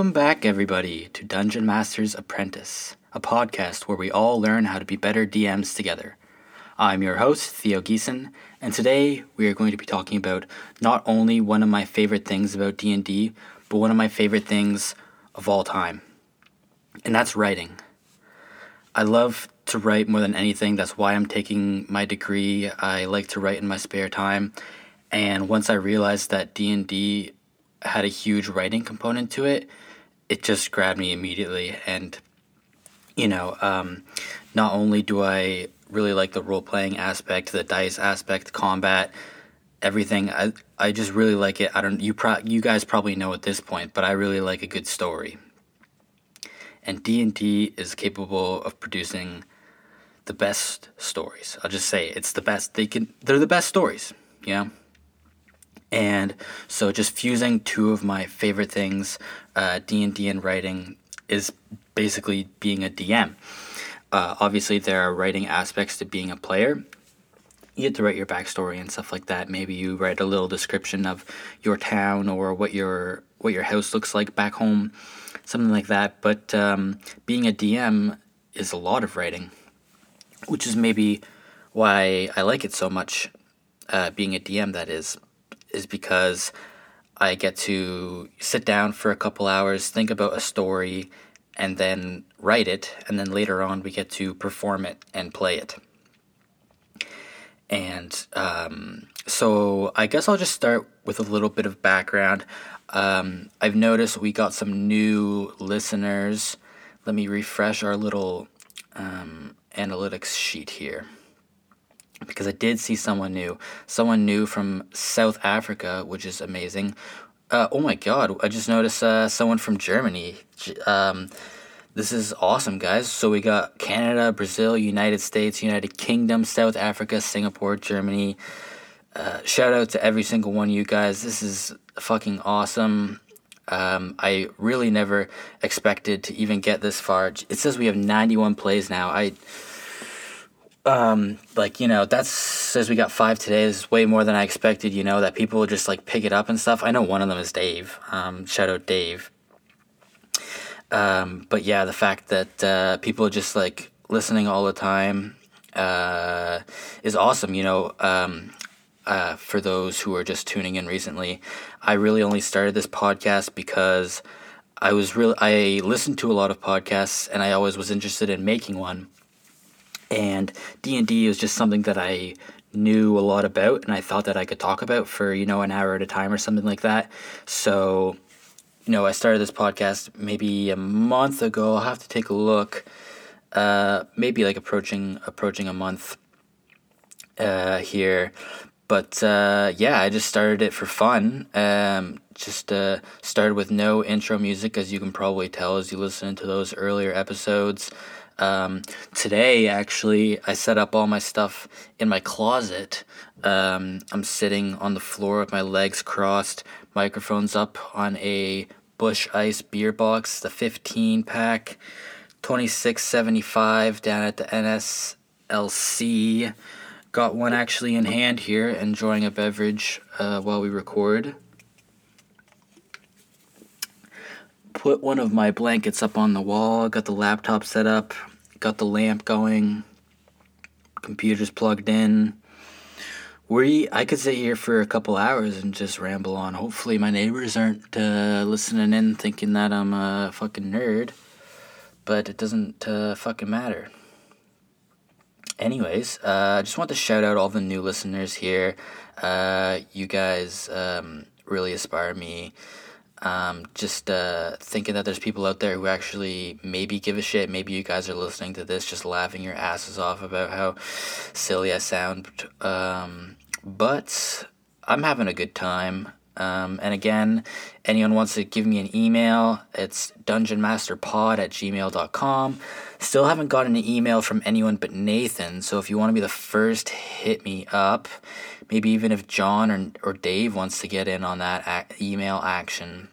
Welcome back, everybody, to Dungeon Master's Apprentice, a podcast where we all learn how to be better DMs together. I'm your host, Theo Geeson, and today we are going to be talking about not only one of my favorite things about D&D, but one of my favorite things of all time. And that's writing. I love to write more than anything. That's why I'm taking my degree. I like to write in my spare time. And once I realized that D&D had a huge writing component to it, it just grabbed me immediately. And, you know, um, not only do I really like the role playing aspect, the dice aspect, combat, everything, I, I just really like it. I don't, you, pro- you guys probably know at this point, but I really like a good story. And D&D is capable of producing the best stories. I'll just say it's the best. They can, they're the best stories, you know? and so just fusing two of my favorite things uh, d&d and writing is basically being a dm uh, obviously there are writing aspects to being a player. You get to write your backstory and stuff like that. Maybe you write a little description of your town or what your what your house looks like back home something like that. But um, being a dm is a lot of writing which is maybe why i like it so much uh, being a dm that is is because I get to sit down for a couple hours, think about a story, and then write it, and then later on we get to perform it and play it. And um, so I guess I'll just start with a little bit of background. Um, I've noticed we got some new listeners. Let me refresh our little um, analytics sheet here because I did see someone new, someone new from South Africa, which is amazing. Uh, oh my God! I just noticed uh, someone from Germany. Um, this is awesome, guys. So we got Canada, Brazil, United States, United Kingdom, South Africa, Singapore, Germany. Uh, shout out to every single one of you guys. This is fucking awesome. Um, I really never expected to even get this far. It says we have 91 plays now. I um, like you know that's says we got five today is way more than I expected. You know that people will just like pick it up and stuff. I know one of them is Dave. Um, shout out Dave. Um, but yeah, the fact that uh, people are just like listening all the time uh, is awesome. You know, um, uh, for those who are just tuning in recently, I really only started this podcast because I was really I listened to a lot of podcasts and I always was interested in making one and d&d is just something that i knew a lot about and i thought that i could talk about for you know an hour at a time or something like that. So you know i started this podcast maybe a month ago. I'll have to take a look uh, maybe like approaching approaching a month uh, here. But uh, yeah i just started it for fun. Um, just uh, started with no intro music as you can probably tell as you listen to those earlier episodes um, today, actually, I set up all my stuff in my closet. Um, I'm sitting on the floor with my legs crossed, microphones up on a Busch Ice beer box, the 15 pack, 2675 down at the NSLC. Got one actually in hand here, enjoying a beverage uh, while we record. Put one of my blankets up on the wall, got the laptop set up, got the lamp going, computers plugged in. We, I could sit here for a couple hours and just ramble on. Hopefully, my neighbors aren't uh, listening in thinking that I'm a fucking nerd, but it doesn't uh, fucking matter. Anyways, uh, I just want to shout out all the new listeners here. Uh, you guys um, really inspire me um, just uh, thinking that there's people out there who actually maybe give a shit. Maybe you guys are listening to this just laughing your asses off about how silly I sound. Um, but I'm having a good time. Um, and again, anyone wants to give me an email, it's dungeonmasterpod at gmail.com. Still haven't gotten an email from anyone but Nathan, so if you want to be the first, hit me up. Maybe even if John or, or Dave wants to get in on that email action,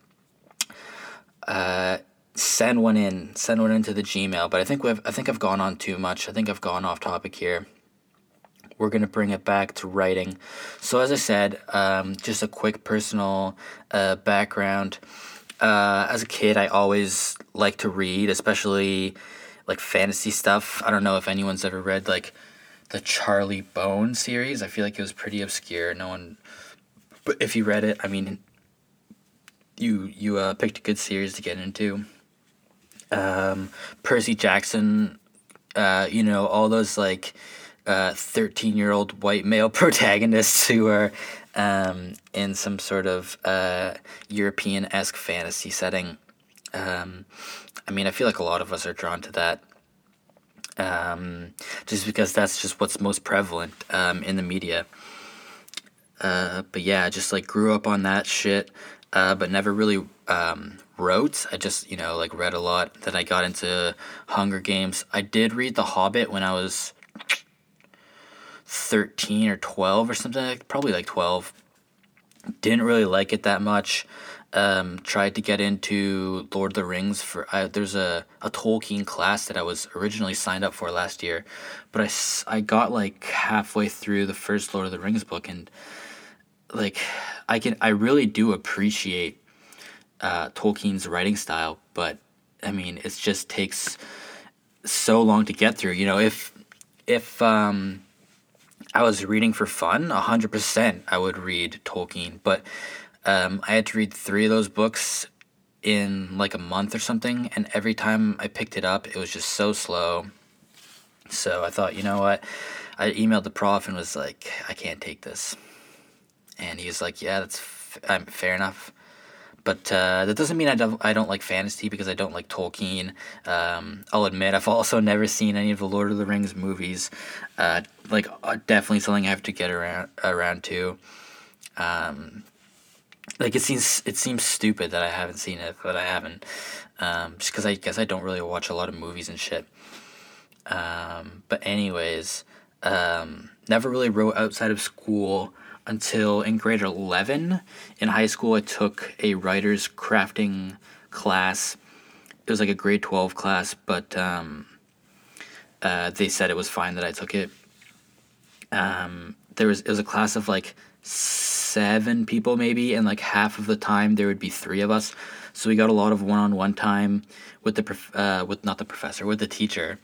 uh, send one in. Send one into the Gmail. But I think we've I think I've gone on too much. I think I've gone off topic here we're going to bring it back to writing. So, as I said, um, just a quick personal uh, background. uh, as a kid, I always liked to read, especially like fantasy stuff. I don't know if anyone's ever read like the Charlie Bone series. I feel like it was pretty obscure. No one, but if you read it, I mean, you you uh, picked a good series to get into. Um, Percy Jackson, uh, you know all those like thirteen year old white male protagonists who are um, in some sort of uh, European esque fantasy setting. Um, I mean, I feel like a lot of us are drawn to that. Um, just because that's just what's most prevalent um, in the media. Uh, but yeah, just like grew up on that shit, uh, but never really um, wrote. I just you know like read a lot. Then I got into Hunger Games. I did read The Hobbit when I was thirteen or twelve or something. Like, probably like twelve. Didn't really like it that much. Um, tried to get into Lord of the Rings for I, there's a, a Tolkien class that I was originally signed up for last year, but I, I got like halfway through the first Lord of the Rings book and like I can I really do appreciate uh, Tolkien's writing style, but I mean it just takes so long to get through. You know, if if um, I was reading for fun, hundred percent I would read Tolkien, but um, I had to read three of those books in like a month or something, and every time I picked it up, it was just so slow. So I thought, you know what? I emailed the prof and was like, I can't take this and he was like, "Yeah, that's f- um, fair enough." But uh, that doesn't mean I don't I don't like fantasy because I don't like Tolkien. Um, I'll admit I've also never seen any of the Lord of the Rings movies. Uh, like uh, definitely something I have to get around around to. Um, like it seems it seems stupid that I haven't seen it, but I haven't. Um, just because I guess I don't really watch a lot of movies and shit. Um, but anyways, um, never really wrote outside of school until in grade 11 in high school i took a writer's crafting class it was like a grade 12 class but um, uh, they said it was fine that i took it um, there was it was a class of like seven people maybe and like half of the time there would be three of us so we got a lot of one-on-one time with the prof- uh, with not the professor with the teacher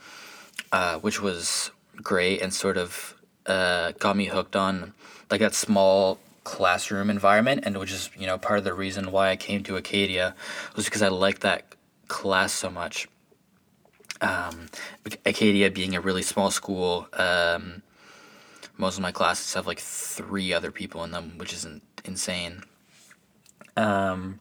uh, which was great and sort of uh, got me hooked on like that small classroom environment and which is you know part of the reason why I came to Acadia was because I liked that class so much. Um, Acadia being a really small school, um, most of my classes have like three other people in them, which isn't insane. Um,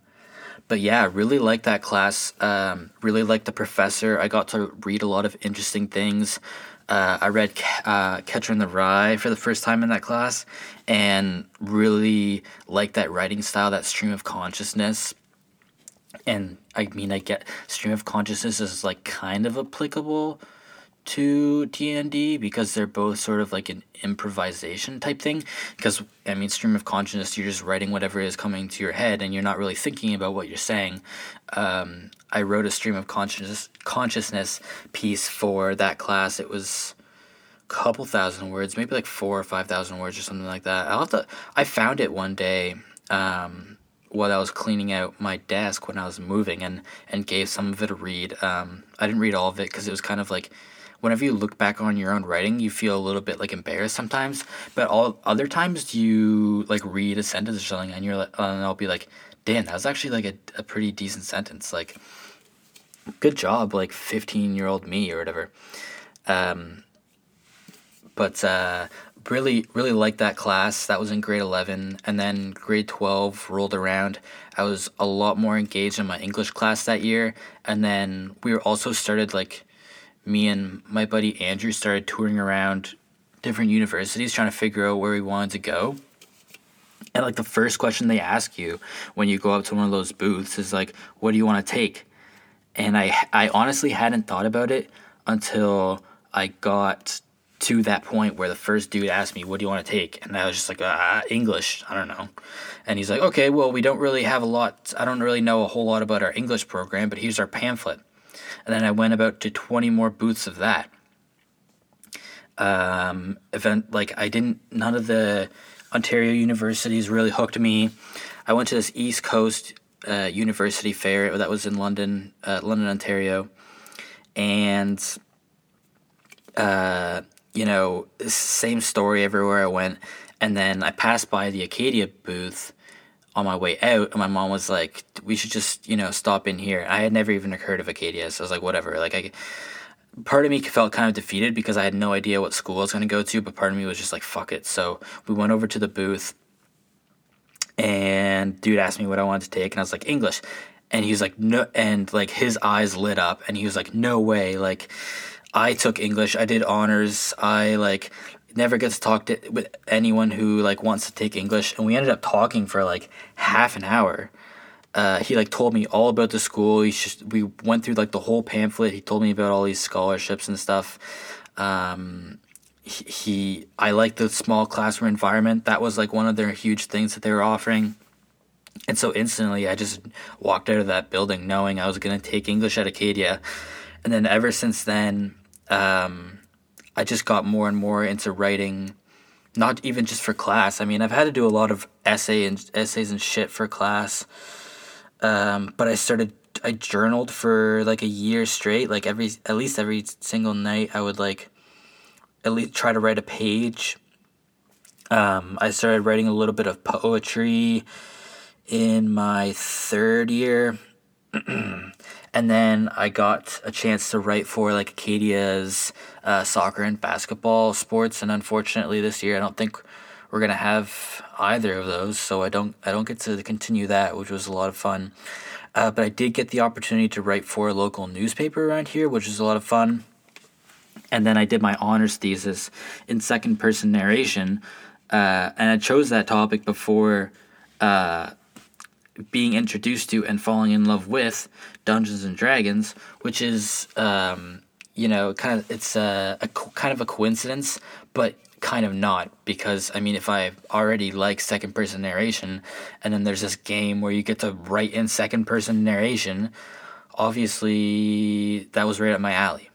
but yeah, really liked that class. Um, really liked the professor. I got to read a lot of interesting things. Uh, I read uh, Catcher in the Rye for the first time in that class and really liked that writing style, that stream of consciousness. And I mean, I get stream of consciousness is like kind of applicable to D&D because they're both sort of like an improvisation type thing. Because I mean stream of consciousness you're just writing whatever is coming to your head and you're not really thinking about what you're saying. Um, I wrote a stream of consciousness consciousness piece for that class. It was a couple thousand words maybe like four or five thousand words or something like that. I'll have to I found it one day um, while I was cleaning out my desk when I was moving and and gave some of it a read. Um, I didn't read all of it because it was kind of like whenever you look back on your own writing, you feel a little bit like embarrassed sometimes. But all other times you like read a sentence or something, and you're like, and I'll be like, damn, that was actually like a, a pretty decent sentence. Like, good job, like fifteen year old me or whatever. Um, but uh, really, really liked that class. That was in grade eleven, and then grade twelve rolled around. I was a lot more engaged in my English class that year, and then we were also started like me and my buddy Andrew started touring around different universities trying to figure out where we wanted to go. And like the first question they ask you when you go up to one of those booths is like, "What do you want to take?" And I I honestly hadn't thought about it until I got to that point where the first dude asked me, "What do you want to take?" And I was just like, uh, "English." I don't know. And he's like, "Okay, well, we don't really have a lot. I don't really know a whole lot about our English program, but here's our pamphlet." And then I went about to 20 more booths of that. Um, event like I didn't none of the Ontario universities really hooked me. I went to this East Coast uh, university fair that was in London, uh, London, Ontario, and uh, you know, same story everywhere I went. And then I passed by the Acadia booth on my way out, and my mom was like, "We should just, you know, stop in here." I had never even heard of Acadia, so I was like, "Whatever." Like, I, part of me felt kind of defeated because I had no idea what school I was going to go to, but part of me was just like, "Fuck it." So we went over to the booth, and dude asked me what I wanted to take, and I was like, "English," and he was like, "No," and like his eyes lit up, and he was like, "No way!" Like, I took English, I did honors, I like never gets to talk to with anyone who like wants to take English, and we ended up talking for like half an hour. Uh, he like told me all about the school. He just we went through like the whole pamphlet. He told me about all these scholarships and stuff. Um, he, he I like the small classroom environment. That was like one of their huge things that they were offering. And so instantly, I just walked out of that building knowing I was gonna take English at Acadia, and then ever since then, um, I just got more and more into writing, not even just for class. I mean, I've had to do a lot of essay and essays and shit for class. Um, but I started I journaled for like a year straight, like every at least every single night I would like at least try to write a page. Um, I started writing a little bit of poetry in my third year. and then I got a chance to write for like Acadia's uh, soccer and basketball sports, and unfortunately this year I don't think we're gonna have either of those, so I don't I don't get to continue that, which was a lot of fun. Uh, but I did get the opportunity to write for a local newspaper around here, which was a lot of fun. And then I did my honors thesis in second person narration, uh, and I chose that topic before uh, being introduced to and falling in love with Dungeons and Dragons, which is um, you know kind of it's a, a kind of a coincidence, but kind of not because I mean if I already like second person narration, and then there's this game where you get to write in second person narration, obviously that was right up my alley,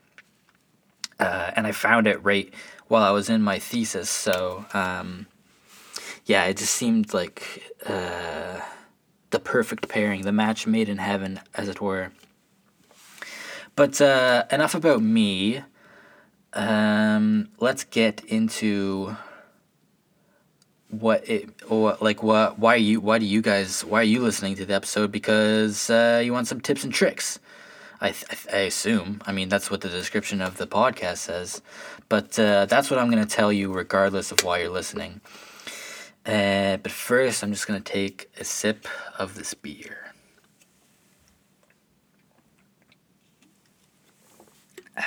uh, and I found it right while I was in my thesis. So um, yeah, it just seemed like. Uh, the perfect pairing, the match made in heaven, as it were. But uh, enough about me. Um, let's get into what it or like what why you why do you guys why are you listening to the episode? Because uh, you want some tips and tricks. I, th- I assume. I mean that's what the description of the podcast says. But uh, that's what i'm going to tell you regardless of why you're listening uh, but first, I'm just going to take a sip of this beer.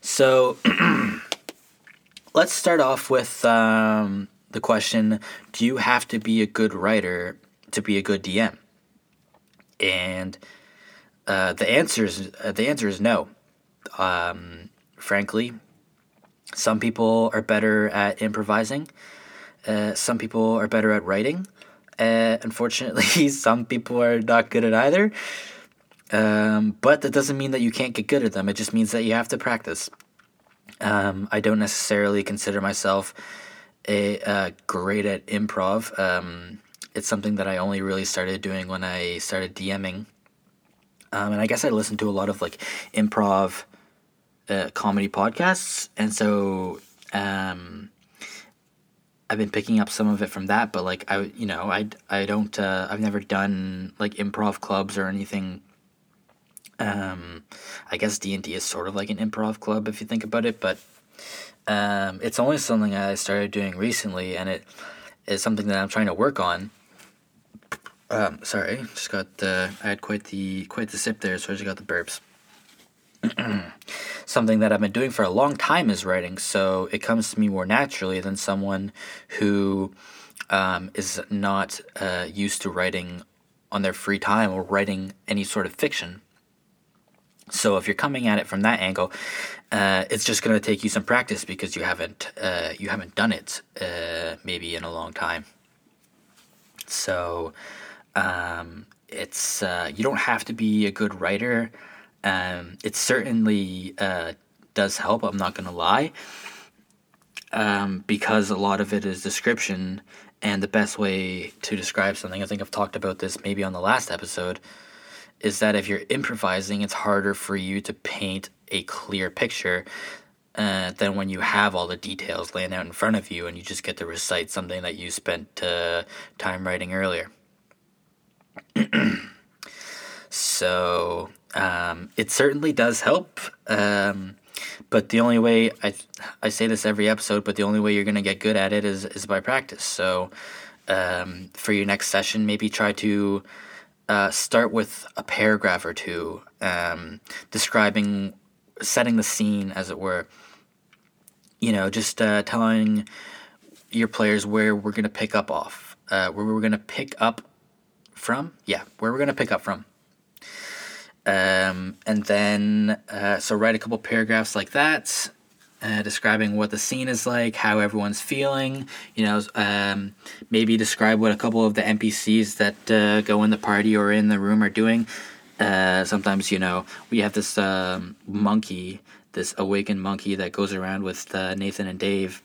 So, let's start off with um, the question Do you have to be a good writer to be a good DM? And uh, the, answer is, uh, the answer is no. Um, frankly, some people are better at improvising. Uh, some people are better at writing. Uh, unfortunately, some people are not good at either. Um, but that doesn't mean that you can't get good at them. It just means that you have to practice. Um, I don't necessarily consider myself a, uh, great at improv. Um, it's something that I only really started doing when I started DMing. Um, and I guess I listened to a lot of like improv uh, comedy podcasts, and so um, I've been picking up some of it from that. But like I, you know, I I don't uh, I've never done like improv clubs or anything. Um, I guess D and D is sort of like an improv club if you think about it, but um, it's only something I started doing recently, and it is something that I'm trying to work on. Um, sorry, just got the I had quite the quite the sip there, so I just got the burps. something that I've been doing for a long time is writing, so it comes to me more naturally than someone who um, is not uh, used to writing on their free time or writing any sort of fiction. So if you're coming at it from that angle, uh, it's just going to take you some practice because you haven't uh, you haven't done it uh, maybe in a long time. So um, it's uh, you don't have to be a good writer um, it certainly uh, does help, I'm not going to lie, um, because a lot of it is description And the best way to describe something, I think I've talked about this maybe on the last episode, is that if you're improvising, it's harder for you to paint a clear picture uh, than when you have all the details laying out in front of you and you just get to recite something that you spent uh, time writing earlier. so um, it certainly does help. Um, but the only way I I say this every episode, but the only way you're gonna get good at it is is by practice. So um, for your next session, maybe try to uh, start with a paragraph or two um, describing, setting the scene, as it were. You know, just uh, telling your players where we're gonna pick up off, uh, where we're gonna pick up from. Yeah, where we're gonna pick up from. Um, and then, uh, so write a couple paragraphs like that, uh, describing what the scene is like, how everyone's feeling. You know, um, maybe describe what a couple of the NPCs that uh, go in the party or in the room are doing. Uh, sometimes, you know, we have this um, monkey, this awakened monkey that goes around with uh, Nathan and Dave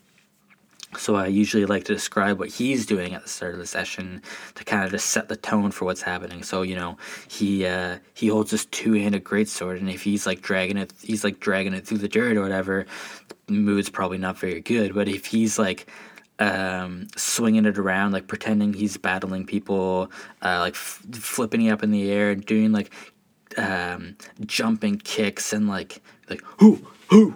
so I usually like to describe what he's doing at the start of the session to kind of just set the tone for what's happening. So you know he uh, he holds this two-handed greatsword, and if he's like dragging it, he's like dragging it through the dirt or whatever. Mood's probably not very good. But if he's like um, swinging it around, like pretending he's battling people, uh, like f- flipping it up in the air and doing like um, jumping kicks and like like whoo whoo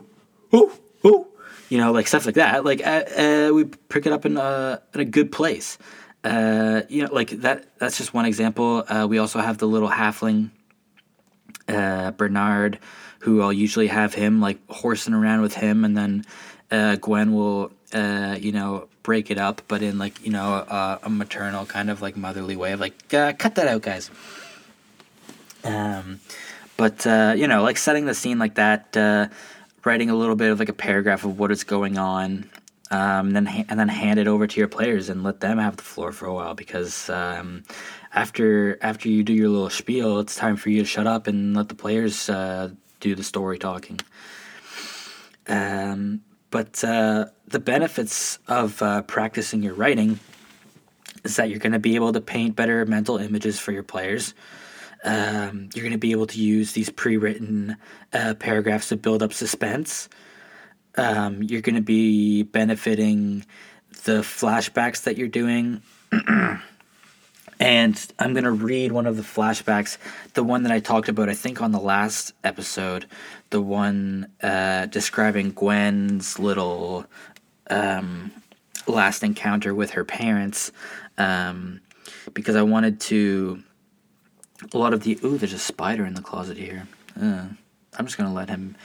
whoo whoo you know, like stuff like that. Like uh, uh, we pick it up in a in a good place. Uh, you know, like that. That's just one example. Uh, we also have the little halfling uh, Bernard, who I'll usually have him like horsing around with him, and then uh, Gwen will, you know, break it up, but in like you know a maternal kind of like motherly way of like cut that out, guys. Um, but you know, like setting the scene like that writing a little bit of like a paragraph of what is going on, um, and then ha- and then hand it over to your players and let them have the floor for a while because um, after after you do your little spiel, it's time for you to shut up and let the players uh, do the story talking. Um, but uh, the benefits of uh, practicing your writing is that you're going to be able to paint better mental images for your players. Um, you're going to be able to use these pre-written uh, paragraphs to build up suspense. Um, you're going to be benefiting the flashbacks that you're doing. and I'm going to read one of the flashbacks, the one that I talked about, I think, on the last episode, the one uh, describing Gwen's little um, last encounter with her parents, um, because I wanted to a lot of the ooh there's a spider in the closet here. Uh, i'm just gonna let him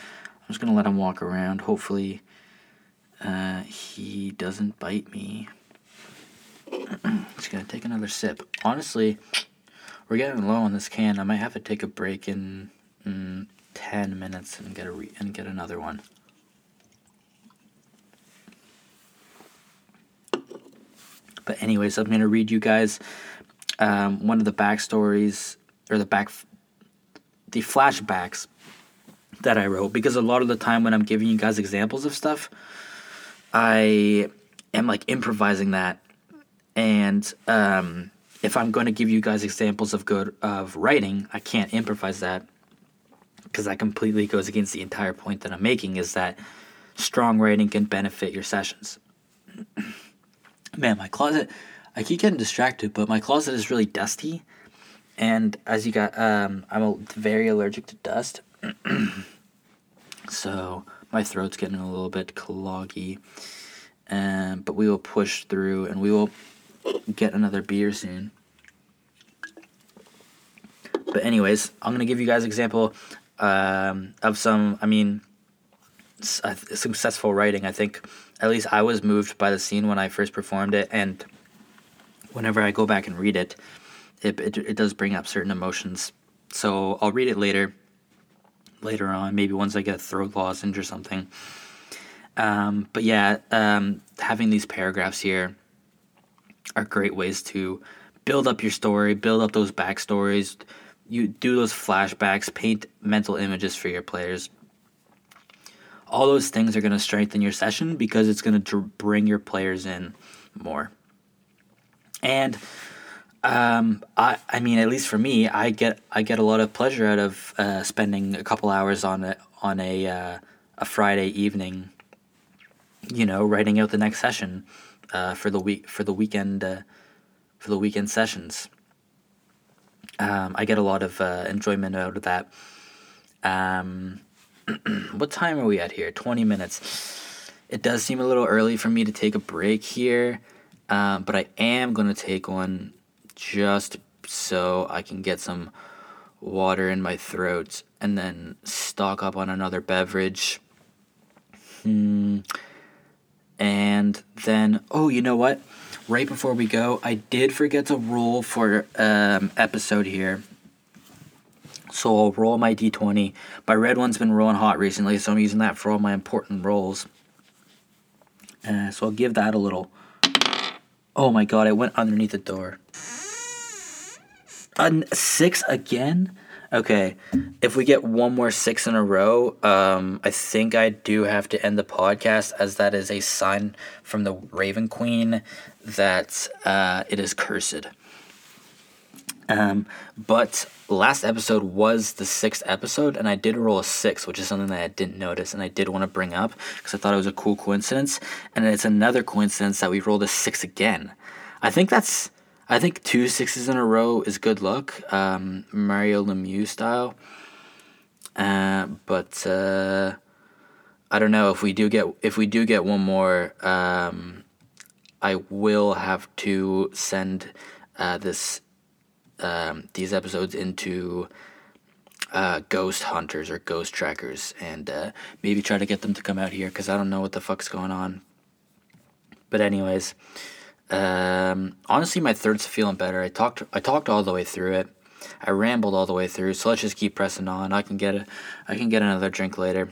i'm just gonna let him walk around. Hopefully uh, he doesn't bite me. Just gonna take another sip. Honestly we're getting low on this can. I might have to take a break in, in 10 minutes and get a re- and get another one. But anyways i'm gonna read you guys um, one of the backstories or the back the flashbacks that I wrote because a lot of the time when I'm giving you guys examples of stuff, I am like improvising that, and um, if I'm going to give you guys examples of good of writing, I can't improvise that because that completely goes against the entire point that I'm making is that strong writing can benefit your sessions. Man, my closet, I keep getting distracted, but my closet is really dusty and as you got, um, I'm very allergic to dust, so my throat's getting a little bit cloggy. Um, but we will push through, and we will get another beer soon. But anyways, I'm gonna give you guys example um, of some. I mean, successful writing. I think at least I was moved by the scene when I first performed it, and whenever I go back and read it, it, it, it does bring up certain emotions. So I'll read it later, later on, maybe once I get a throat lozenge or something. Um, but yeah, um, having these paragraphs here are great ways to build up your story, build up those backstories. You do those flashbacks, paint mental images for your players. All those things are going to strengthen your session because it's going to bring your players in more. and um, I I mean at least for me I get I get a lot of pleasure out of uh, spending a couple hours on a on a uh, a Friday evening. You know, writing out the next session uh, for the week for the weekend uh, for the weekend sessions. Um, I get a lot of uh, enjoyment out of that. Um, what time are we at here? 20 minutes. It does seem a little early for me to take a break here, um, but I am going to take one just so I can get some water in my throat and then stock up on another beverage. Hmm. And then, oh, you know what? Right before we go, I did forget to roll for um, episode here. So I'll roll my d20. My red one's been rolling hot recently, so I'm using that for all my important rolls. Uh, so I'll give that a little. Oh my god, I went underneath the door. A six again? Okay, if we get one more six in a row, um, I think I do have to end the podcast as that is a sign from the Raven Queen that uh, it is cursed. Um, but last episode was the sixth episode, and I did roll a six, which is something that I didn't notice, and I did want to bring up because I thought it was a cool coincidence. And it's another coincidence that we rolled a six again. I think that's, I think two sixes in a row is good luck, um, Mario Lemieux style. Uh, but uh, I don't know if we do get if we do get one more. Um, I will have to send uh, this um, these episodes into uh, ghost hunters or ghost trackers and uh, maybe try to get them to come out here because I don't know what the fuck's going on. But anyways, um, honestly, my third's feeling better. I talked I talked all the way through it. I rambled all the way through, so let's just keep pressing on. I can get a, I can get another drink later.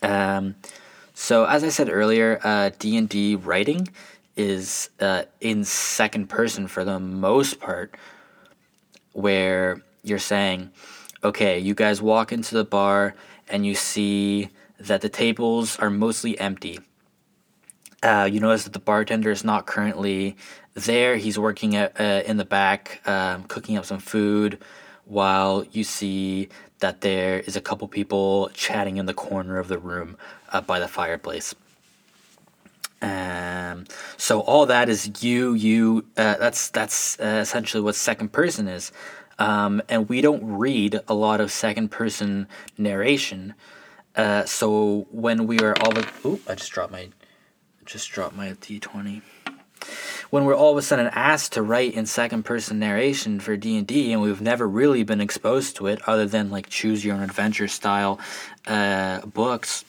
Um, so as I said earlier, uh, D and D writing is uh, in second person for the most part where you're saying, okay, you guys walk into the bar and you see that the tables are mostly empty. Uh, you notice that the bartender is not currently there. He's working at, uh, in the back, um, cooking up some food, while you see that there is a couple people chatting in the corner of the room uh, by the fireplace. Um, so all that is you, you. Uh, that's that's uh, essentially what second person is, um, and we don't read a lot of second person narration. Uh, so when we are all, ooh, I just dropped my, just dropped my D twenty. When we're all of a sudden asked to write in second person narration for D and D, and we've never really been exposed to it, other than like choose your own adventure style uh, books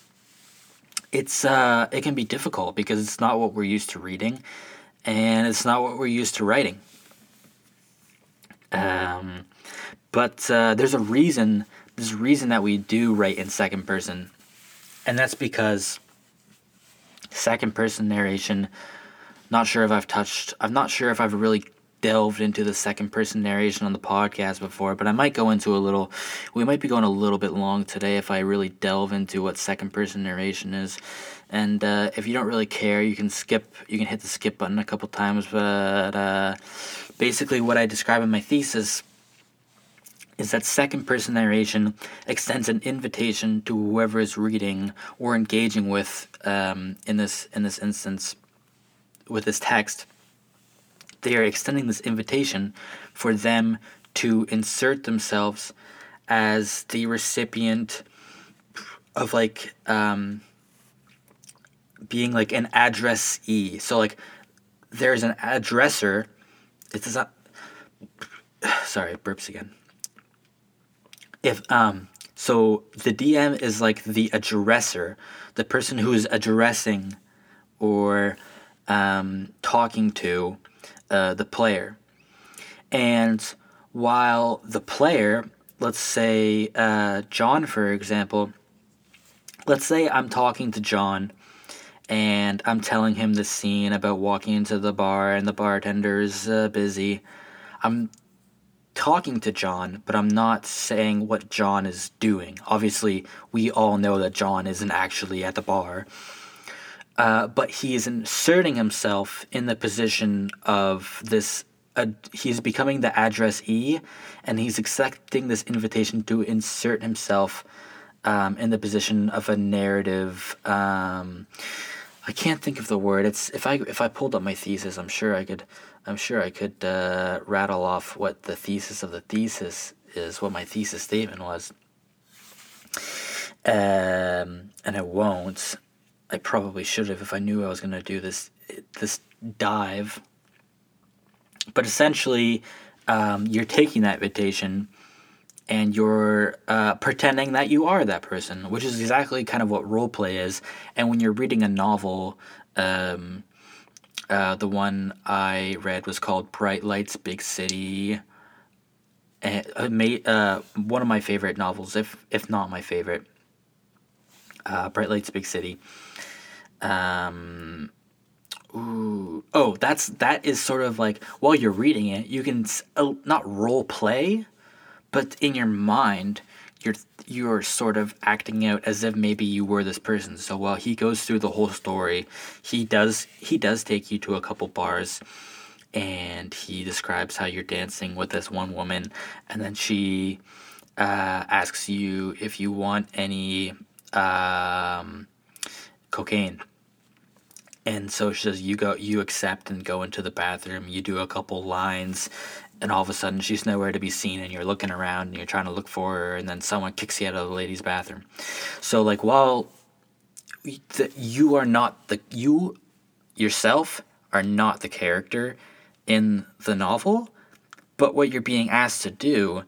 it's uh, it can be difficult because it's not what we're used to reading, and it's not what we're used to writing. Um, but uh, there's a reason. There's a reason that we do write in second person, and that's because second person narration. Not sure if I've touched. I'm not sure if I've really delved into the second person narration on the podcast before, but I might go into a little. We might be going a little bit long today if I really delve into what second person narration is. And uh, if you don't really care, you can skip. You can hit the skip button a couple times. But uh, basically, what I describe in my thesis is that second person narration extends an invitation to whoever is reading or engaging with um, in this in this instance with this text they are extending this invitation for them to insert themselves as the recipient of like um, being like an addressee. So like there's an addresser. it's not. Sorry, burps again. If um, so the DM is like the addresser, the person who is addressing or um, talking to uh, the player. And while the player, let's say uh, John, for example, let's say I'm talking to John and I'm telling him the scene about walking into the bar and the bartender's uh, busy. I'm talking to John, but I'm not saying what John is doing. Obviously, we all know that John isn't actually at the bar. uh, but he is inserting himself in the position of this. Uh, he's becoming the addressee, and he's accepting this invitation to insert himself um, in the position of a narrative. Um, I can't think of the word. It's if I if I pulled up my thesis, I'm sure I could. I'm sure I could uh, rattle off what the thesis of the thesis is, what my thesis statement was. Um, and I won't. I probably should have if I knew I was going to do this this dive. But essentially, um, you're taking that invitation and you're uh, pretending that you are that person, which is exactly kind of what role play is. And when you're reading a novel, um, uh, the one I read was called Bright Lights, Big City. And, uh, uh, one of my favorite novels, if if not my favorite. Uh, Bright Lights, Big City. Um, ooh, oh, that's that is sort of like while you're reading it, you can uh, not role play, but in your mind, you're you're sort of acting out as if maybe you were this person. So while he goes through the whole story, he does he does take you to a couple bars and he describes how you're dancing with this one woman. And then she uh, asks you if you want any um, cocaine. And so she says you go you accept and go into the bathroom. You do a couple lines and all of a sudden she's nowhere to be seen and you're looking around and you're trying to look for her and then someone kicks you out of the ladies bathroom so like while you are not the you yourself are not the character in the novel but what you're being asked to do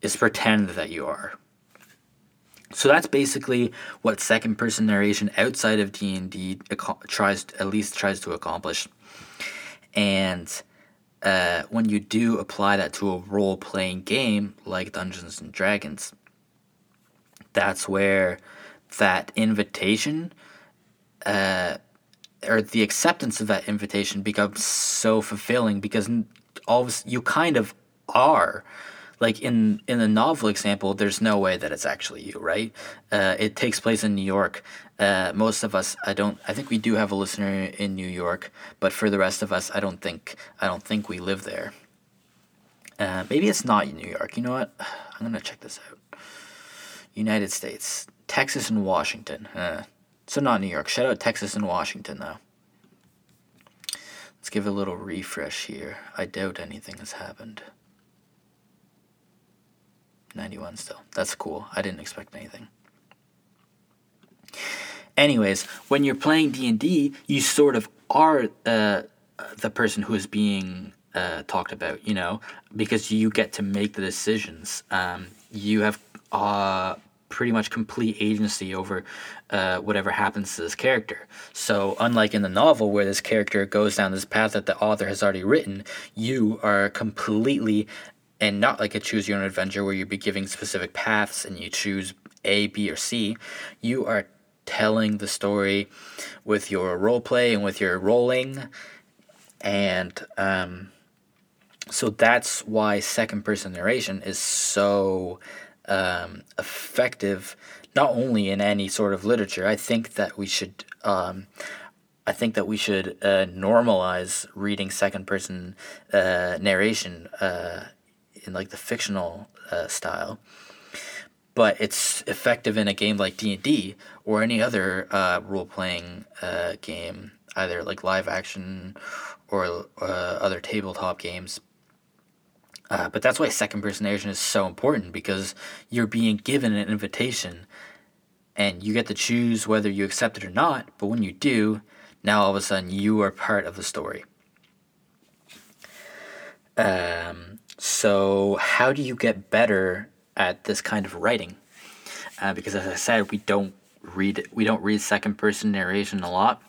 is pretend that you are so that's basically what second person narration outside of D&D tries at least tries to accomplish. And uh, when you do apply that to a role playing game like Dungeons and Dragons, that's where that invitation uh, or the acceptance of that invitation becomes so fulfilling because all of you kind of are. Like in in the novel example there's no way that it's actually you right? Uh, it takes place in new york uh, most of us i don't i think we do have a listener in new york but for the rest of us i don't think i don't think we live there. Uh, maybe it's not new york. You know what? I'm gonna check this out. United states texas and washington. Uh, so not new york. Shout out texas and washington though. Let's give a little refresh here. I doubt anything has happened. 91 still. That's cool. I didn't expect anything. Anyways, when you're playing D&D, you sort of are uh, the person who is being uh, talked about, you know, because you get to make the decisions. Um, you have uh, pretty much complete agency over uh, whatever happens to this character. So, unlike in the novel where this character goes down this path that the author has already written, you are completely and not like a choose your own adventure where you'd be giving specific paths and you choose A, B, or C. You are telling the story with your role play and with your rolling, and um, so that's why second person narration is so um, effective. Not only in any sort of literature, I think that we should. Um, I think that we should uh, normalize reading second person uh, narration uh, in like the fictional uh, style but it's effective in a game like D&D or any other uh, role-playing uh, game either like live action or uh, other tabletop games uh, but that's why second person narration is so important because you're being given an invitation and you get to choose whether you accept it or not but when you do now all of a sudden you are part of the story um, so, how do you get better at this kind of writing? Uh, because, as I said, we don't read we don't read second person narration a lot.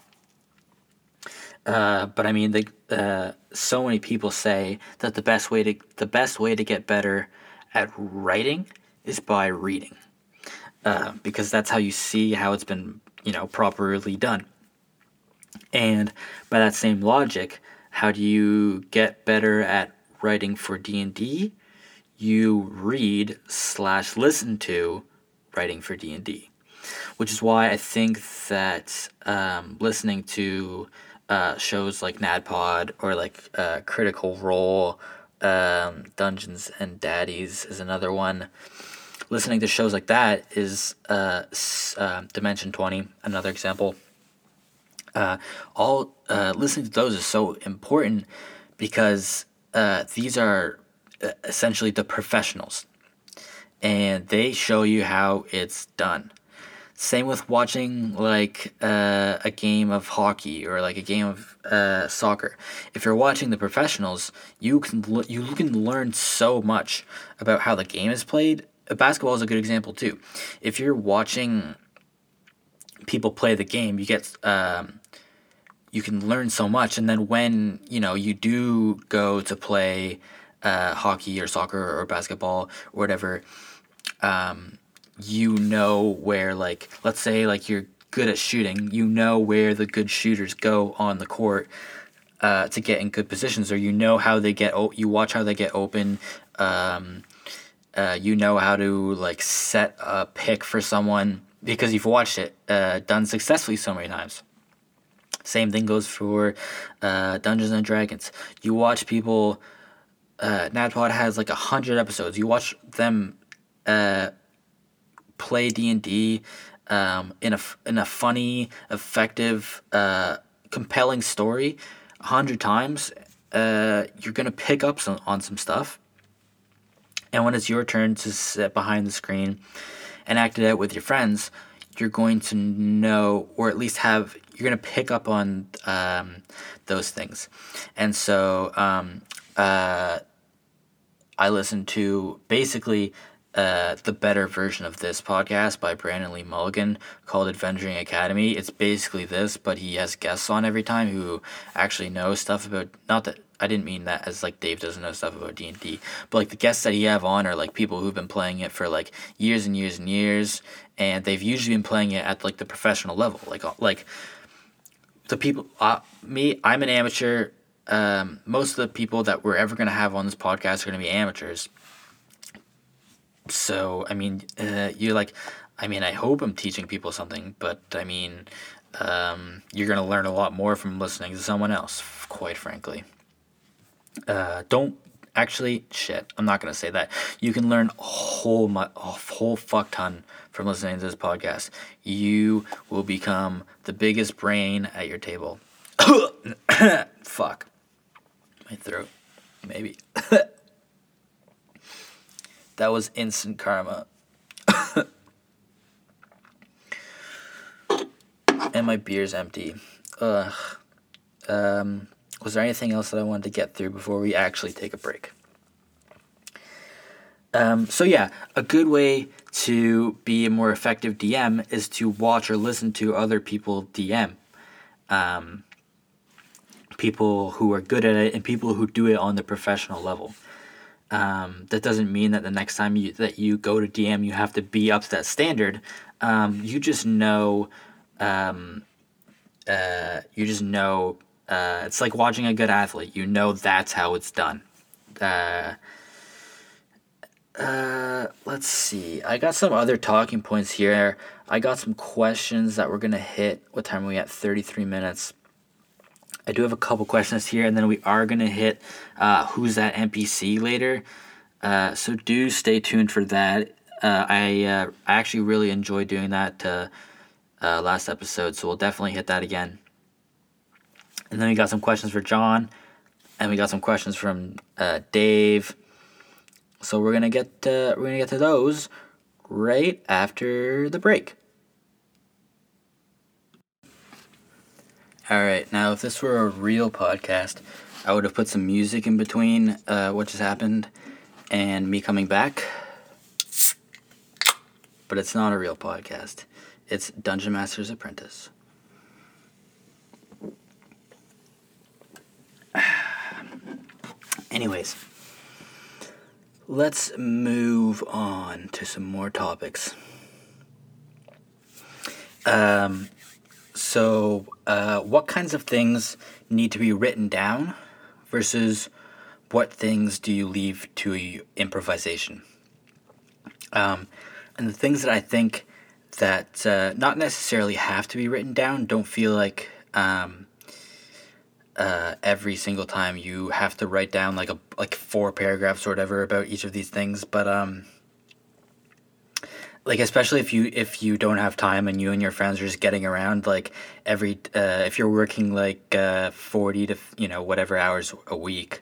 Uh, but I mean, the, uh, so many people say that the best way to the best way to get better at writing is by reading, uh, because that's how you see how it's been you know properly done. And by that same logic, how do you get better at writing for D&D, you read slash listen to writing for D&D. Which is why I think that um, listening to uh, shows like NADDPOD or like uh, Critical Role, um, Dungeons and Daddies is another one. Listening to shows like that is uh, uh, Dimension 20, another example. Uh, all uh, listening to those is so important because uh, these are essentially the professionals and they show you how it's done. Same with watching like uh, a game of hockey or like a game of uh, soccer. If you're watching the professionals, you can l- you can learn so much about how the game is played. Basketball is a good example too. If you're watching people play the game, you get um, you can learn so much. And then when you know you do go to play uh, hockey or soccer or basketball or whatever, um, you know where like let's say like you're good at shooting, you know where the good shooters go on the court uh, to get in good positions, or you know how they get. O- you watch how they get open. Um, uh, you know how to like set a pick for someone because you've watched it uh, done successfully so many times. Same thing goes for uh, Dungeons and Dragons. You watch people. Uh, NADDPOD has like a hundred episodes. You watch them uh, play D and D um, in a in a funny, effective, uh, compelling story a hundred times, uh, you're gonna pick up some, on some stuff. And when it's your turn to sit behind the screen and act it out with your friends, you're going to know, or at least have, you're to pick up on um, those things. And so um, uh, I listen to basically uh, the better version of this podcast by Brennan Lee Mulligan called Adventuring Academy. It's basically this, but he has guests on every time who actually know stuff about not that I didn't mean that as like Dave doesn't know stuff about D and D, but like the guests that he have on are like people who've been playing it for like years and years and years, and they've usually been playing it at like the professional level. Like uh, like the people, uh, me, I'm an amateur. Um, most of the people that we're ever gonna have on this podcast are gonna be amateurs so I mean, uh, you're like, I mean, I hope I'm teaching people something, but I mean, um, you're gonna learn a lot more from listening to someone else. Quite frankly, uh, don't actually shit. I'm not gonna say that. You can learn a whole mu- a whole fuck ton from listening to this podcast. You will become the biggest brain at your table. fuck, my throat, maybe. That was instant karma. and my beer's empty. Ugh. Um, was there anything else that I wanted to get through before we actually take a break? Um, so yeah, a good way to be a more effective DM is to watch or listen to other people DM. Um, people who are good at it and people who do it on the professional level. Um, that doesn't mean that the next time you that you go to DM you have to be up to that standard. Um, you just know, um, uh, you just know. Uh, it's like watching a good athlete. You know that's how it's done. Uh, uh, let's see. I got some other talking points here. I got some questions that we're gonna hit. What time are we at? Thirty three minutes. I do have a couple questions here, and then we are going to hit uh, who's that NPC later. Uh, so do stay tuned for that. Uh, I uh, I actually really enjoyed doing that uh, last episode, so we'll definitely hit that again. And then we got some questions for John, and we got some questions from uh, Dave. So we're gonna get we're gonna get to those right after the break. All right, now if this were a real podcast, I would have put some music in between uh, what just happened and me coming back. But it's not a real podcast. It's Dungeon Master's Apprentice. Anyways, let's move on to some more topics. Um, so, uh, what kinds of things need to be written down versus what things do you leave to improvisation? Um, and the things that I think that uh, not necessarily have to be written down. Don't feel like um, uh, every single time you have to write down like a like four paragraphs or whatever about each of these things, but um, like especially if you if you don't have time and you and your friends are just getting around like every uh, if you're working like uh, 40 to you know whatever hours a week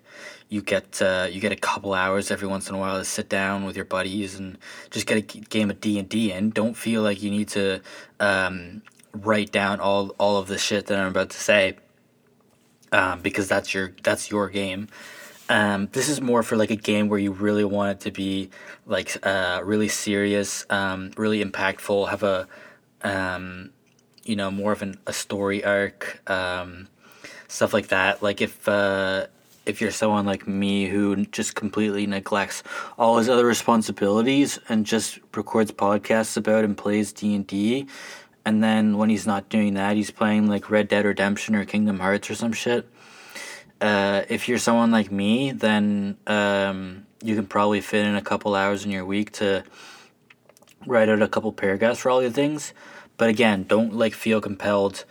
you get uh, you get a couple hours every once in a while to sit down with your buddies and just get a game of D&D and don't feel like you need to um, write down all all of the shit that I'm about to say um, because that's your that's your game um, this is more for like a game where you really want it to be like uh, really serious, um, really impactful, have a um, you know more of an, a story arc, um, stuff like that. Like if uh, if you're someone like me who just completely neglects all his other responsibilities and just records podcasts about and plays D and D, and then when he's not doing that, he's playing like Red Dead Redemption or Kingdom Hearts or some shit uh, if you're someone like me, then um, you can probably fit in a couple hours in your week to write out a couple paragraphs for all your things. But again, don't like feel compelled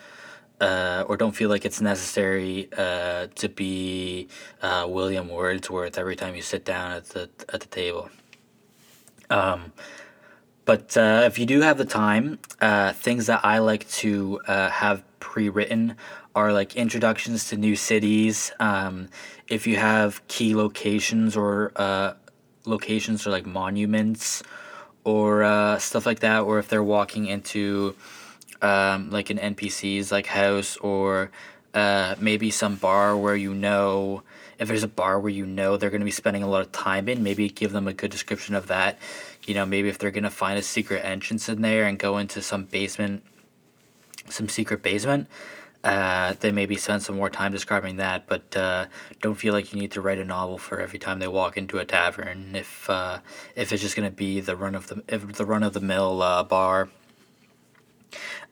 uh, or don't feel like it's necessary uh, to be uh, William Wordsworth every time you sit down at the at the table. Um, but uh, if you do have the time, uh, things that I like to uh, have pre-written are like introductions to new cities. Um, if you have key locations or uh, locations or like monuments or uh, stuff like that, or if they're walking into um, like an NPC's like house or uh, maybe some bar where you know if there's a bar where you know they're going to be spending a lot of time in, maybe give them a good description of that. You know, maybe if they're going to find a secret entrance in there and go into some basement, some secret basement, uh, then maybe spend some more time describing that, but uh, don't feel like you need to write a novel for every time they walk into a tavern. If uh, if it's just gonna be the run of the the run of the mill uh, bar.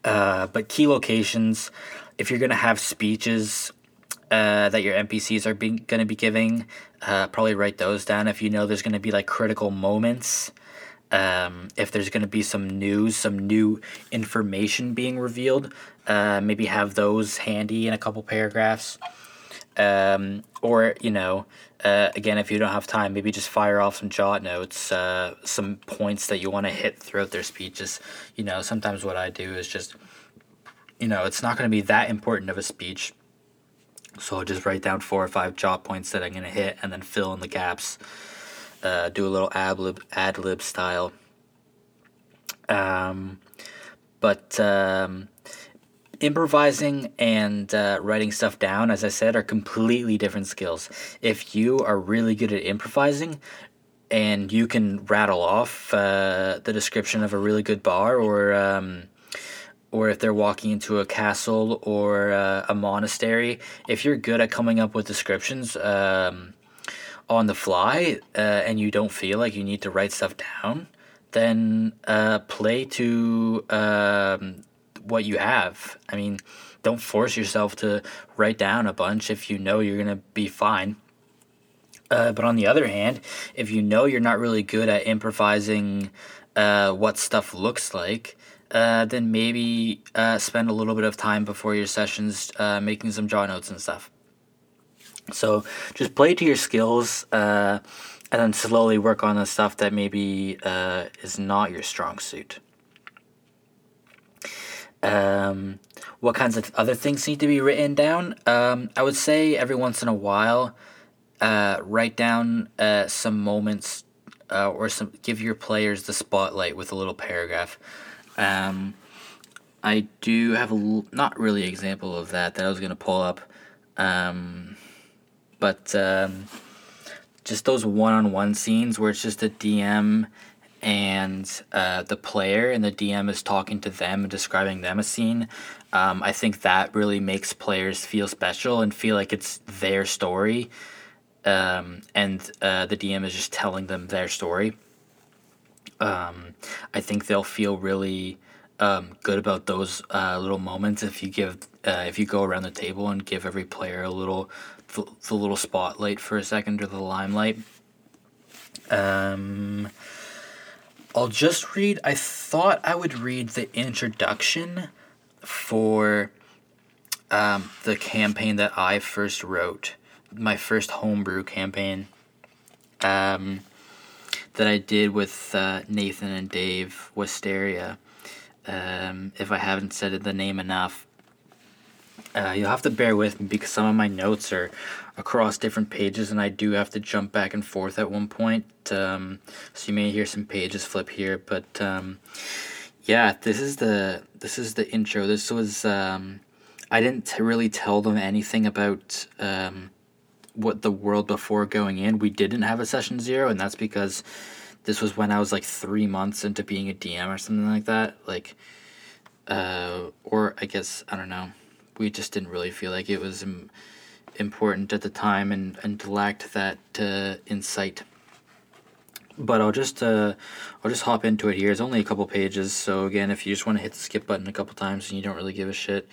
Uh, but key locations, if you're gonna have speeches uh, that your NPCs are being gonna be giving, probably write those down. If you know there's gonna be like critical moments. Um, if there's going to be some news, some new information being revealed, uh, maybe have those handy in a couple paragraphs. Um, or, you know, uh, again, if you don't have time, maybe just fire off some jot notes, uh, some points that you want to hit throughout their speeches. You know, sometimes what I do is just, you know, it's not going to be that important of a speech. So I'll just write down four or five jot points that I'm going to hit and then fill in the gaps. Uh, do a little ad lib, ad lib style. Um, but um, improvising and uh, writing stuff down, as I said, are completely different skills. If you are really good at improvising and you can rattle off uh, the description of a really good bar or. Um, or if they're walking into a castle or uh, a monastery, if you're good at coming up with descriptions um, on the fly uh, and you don't feel like you need to write stuff down, then uh, play to um, what you have. I mean, don't force yourself to write down a bunch if you know you're going to be fine. Uh, but on the other hand, if you know you're not really good at improvising uh, what stuff looks like, uh, then maybe uh, spend a little bit of time before your sessions making some jot notes and stuff. So just play to your skills uh, and then slowly work on the stuff that maybe is not your strong suit. Um, what kinds of other things need to be written down? Um, I would say every once in a while, uh, write down uh, some moments uh, or some give your players the spotlight with a little paragraph. Um, I do have a l- not really example of that that I was gonna pull up, um, but um, just those one-on-one scenes where it's just the DM and uh, the player and the DM is talking to them and describing them a scene, um, I think that really makes players feel special and feel like it's their story. Um, and uh, the DM is just telling them their story. Um, I think they'll feel really um, good about those uh, little moments if you give uh, if you go around the table and give every player a little the, the little spotlight for a second or the limelight. Um, I'll just read. I thought I would read the introduction for um, the campaign that I first wrote, my first homebrew campaign um, that I did with uh, Nathan and Dave Wisteria. Um, if I haven't said the name enough, uh, you'll have to bear with me because some of my notes are across different pages and I do have to jump back and forth at one point. Um, so you may hear some pages flip here, but um, yeah, this is the this is the intro. This was um, I didn't really tell them anything about um, what the world before going in. We didn't have a session zero, and that's because this was when I was like three months into being a DM or something like that. Like, uh, or I guess I don't know. We just didn't really feel like it was Im- important at the time, and and lacked that uh, insight. But I'll just uh, I'll just hop into it here. It's only a couple pages, so again, if you just want to hit the skip button a couple times and you don't really give a shit,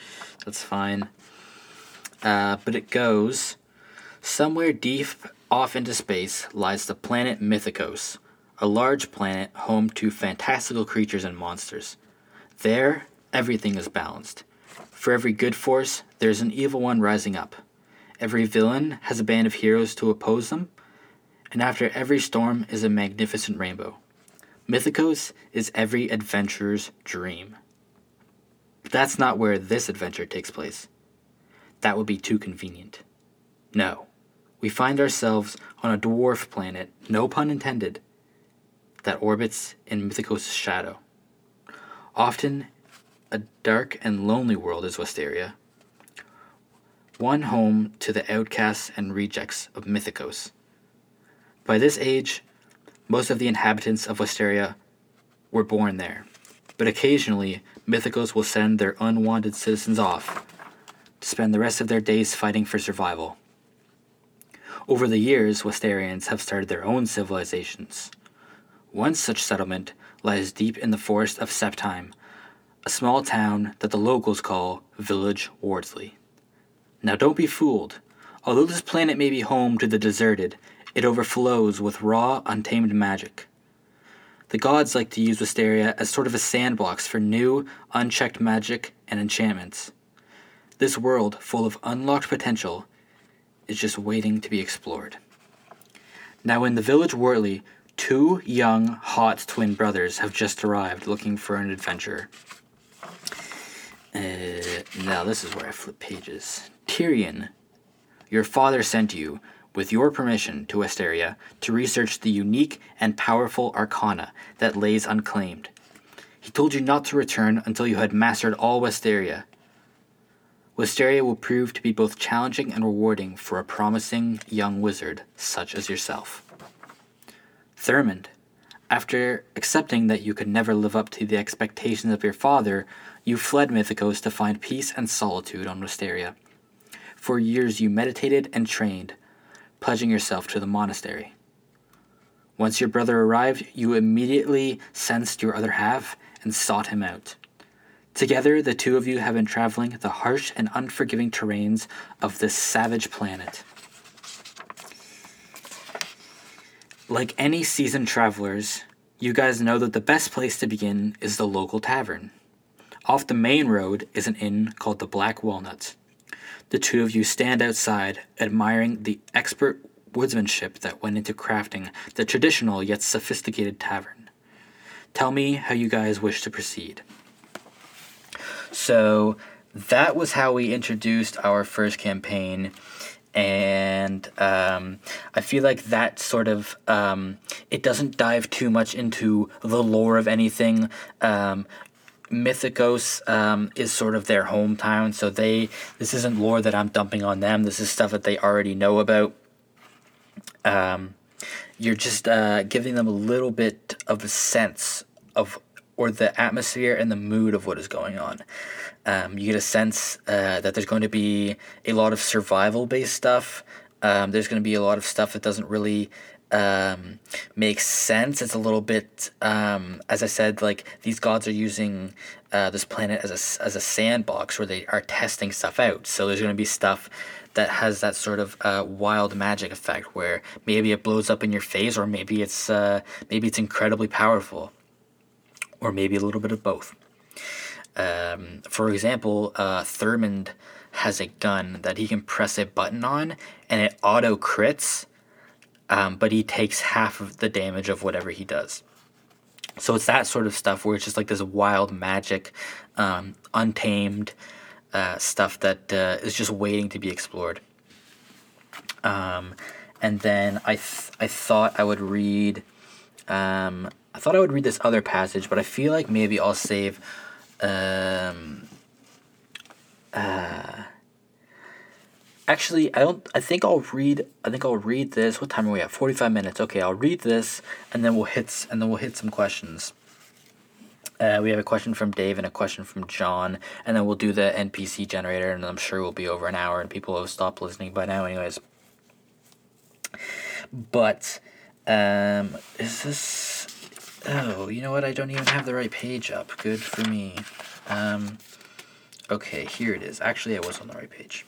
that's fine. Uh, but it goes. Somewhere deep off into space lies the planet Mythikos, a large planet home to fantastical creatures and monsters. There, everything is balanced. For every good force, there's an evil one rising up. Every villain has a band of heroes to oppose them, and after every storm is a magnificent rainbow. Mythikos is every adventurer's dream. But that's not where this adventure takes place. That would be too convenient. No we find ourselves on a dwarf planet, no pun intended, that orbits in Mythikos' shadow. Often a dark and lonely world is Westeria, one home to the outcasts and rejects of Mythikos. By this age, most of the inhabitants of Westeria were born there, but occasionally Mythikos will send their unwanted citizens off to spend the rest of their days fighting for survival. Over the years, Westerians have started their own civilizations. One such settlement lies deep in the forest of Septime, a small town that the locals call Village Wardsley. Now don't be fooled. Although this planet may be home to the deserted, it overflows with raw, untamed magic. The gods like to use Wisteria as sort of a sandbox for new, unchecked magic and enchantments. This world, full of unlocked potential, is just waiting to be explored. Now, in the village Wortley, two young, hot twin brothers have just arrived looking for an adventure. Now, this is where I flip pages. Tyrion, your father sent you, with your permission, to Westeria to research the unique and powerful arcana that lays unclaimed. He told you not to return until you had mastered all Westeria Wisteria will prove to be both challenging and rewarding for a promising young wizard such as yourself. Thurmond, after accepting that you could never live up to the expectations of your father, you fled Mythikos to find peace and solitude on Wisteria. For years you meditated and trained, pledging yourself to the monastery. Once your brother arrived, you immediately sensed your other half and sought him out. Together, the two of you have been traveling the harsh and unforgiving terrains of this savage planet. Like any seasoned travelers, you guys know that the best place to begin is the local tavern. Off the main road is an inn called the Black Walnut. The two of you stand outside, admiring the expert woodsmanship that went into crafting the traditional yet sophisticated tavern. Tell me how you guys wish to proceed. So that was how we introduced our first campaign. And um, I feel like that sort of um, it doesn't dive too much into the lore of anything. Um, Mythikos um, is sort of their hometown, so they this isn't lore that I'm dumping on them. This is stuff that they already know about. Um, you're just uh, giving them a little bit of a sense of or the atmosphere and the mood of what is going on. Um, you get a sense uh, that there's going to be a lot of survival based stuff. Um, there's going to be a lot of stuff that doesn't really um, make sense. It's a little bit, um, as I said, like these gods are using uh, this planet as a, as a sandbox where they are testing stuff out. So there's going to be stuff that has that sort of uh, wild magic effect where maybe it blows up in your face or maybe it's uh, maybe it's incredibly powerful or maybe a little bit of both. Um, for example, uh, Thurmond has a gun that he can press a button on and it auto crits, um, but he takes half of the damage of whatever he does. So it's that sort of stuff where it's just like this wild magic, um, untamed uh, stuff that uh, is just waiting to be explored. Um, and then I th- I thought I would read, um, I thought I would read this other passage, but I feel like maybe I'll save. Um, uh, actually, I don't. I think I'll read. I think I'll read this. What time are we at? Forty five minutes. Okay, I'll read this, and then we'll hit. And then we'll hit some questions. Uh, we have a question from Dave and a question from John, and then we'll do the NPC generator, and I'm sure we'll be over an hour, and people will stop listening by now, anyways. But, um, is this? Oh, you know what? I don't even have the right page up. Good for me. Um, okay, here it is. Actually, I was on the right page.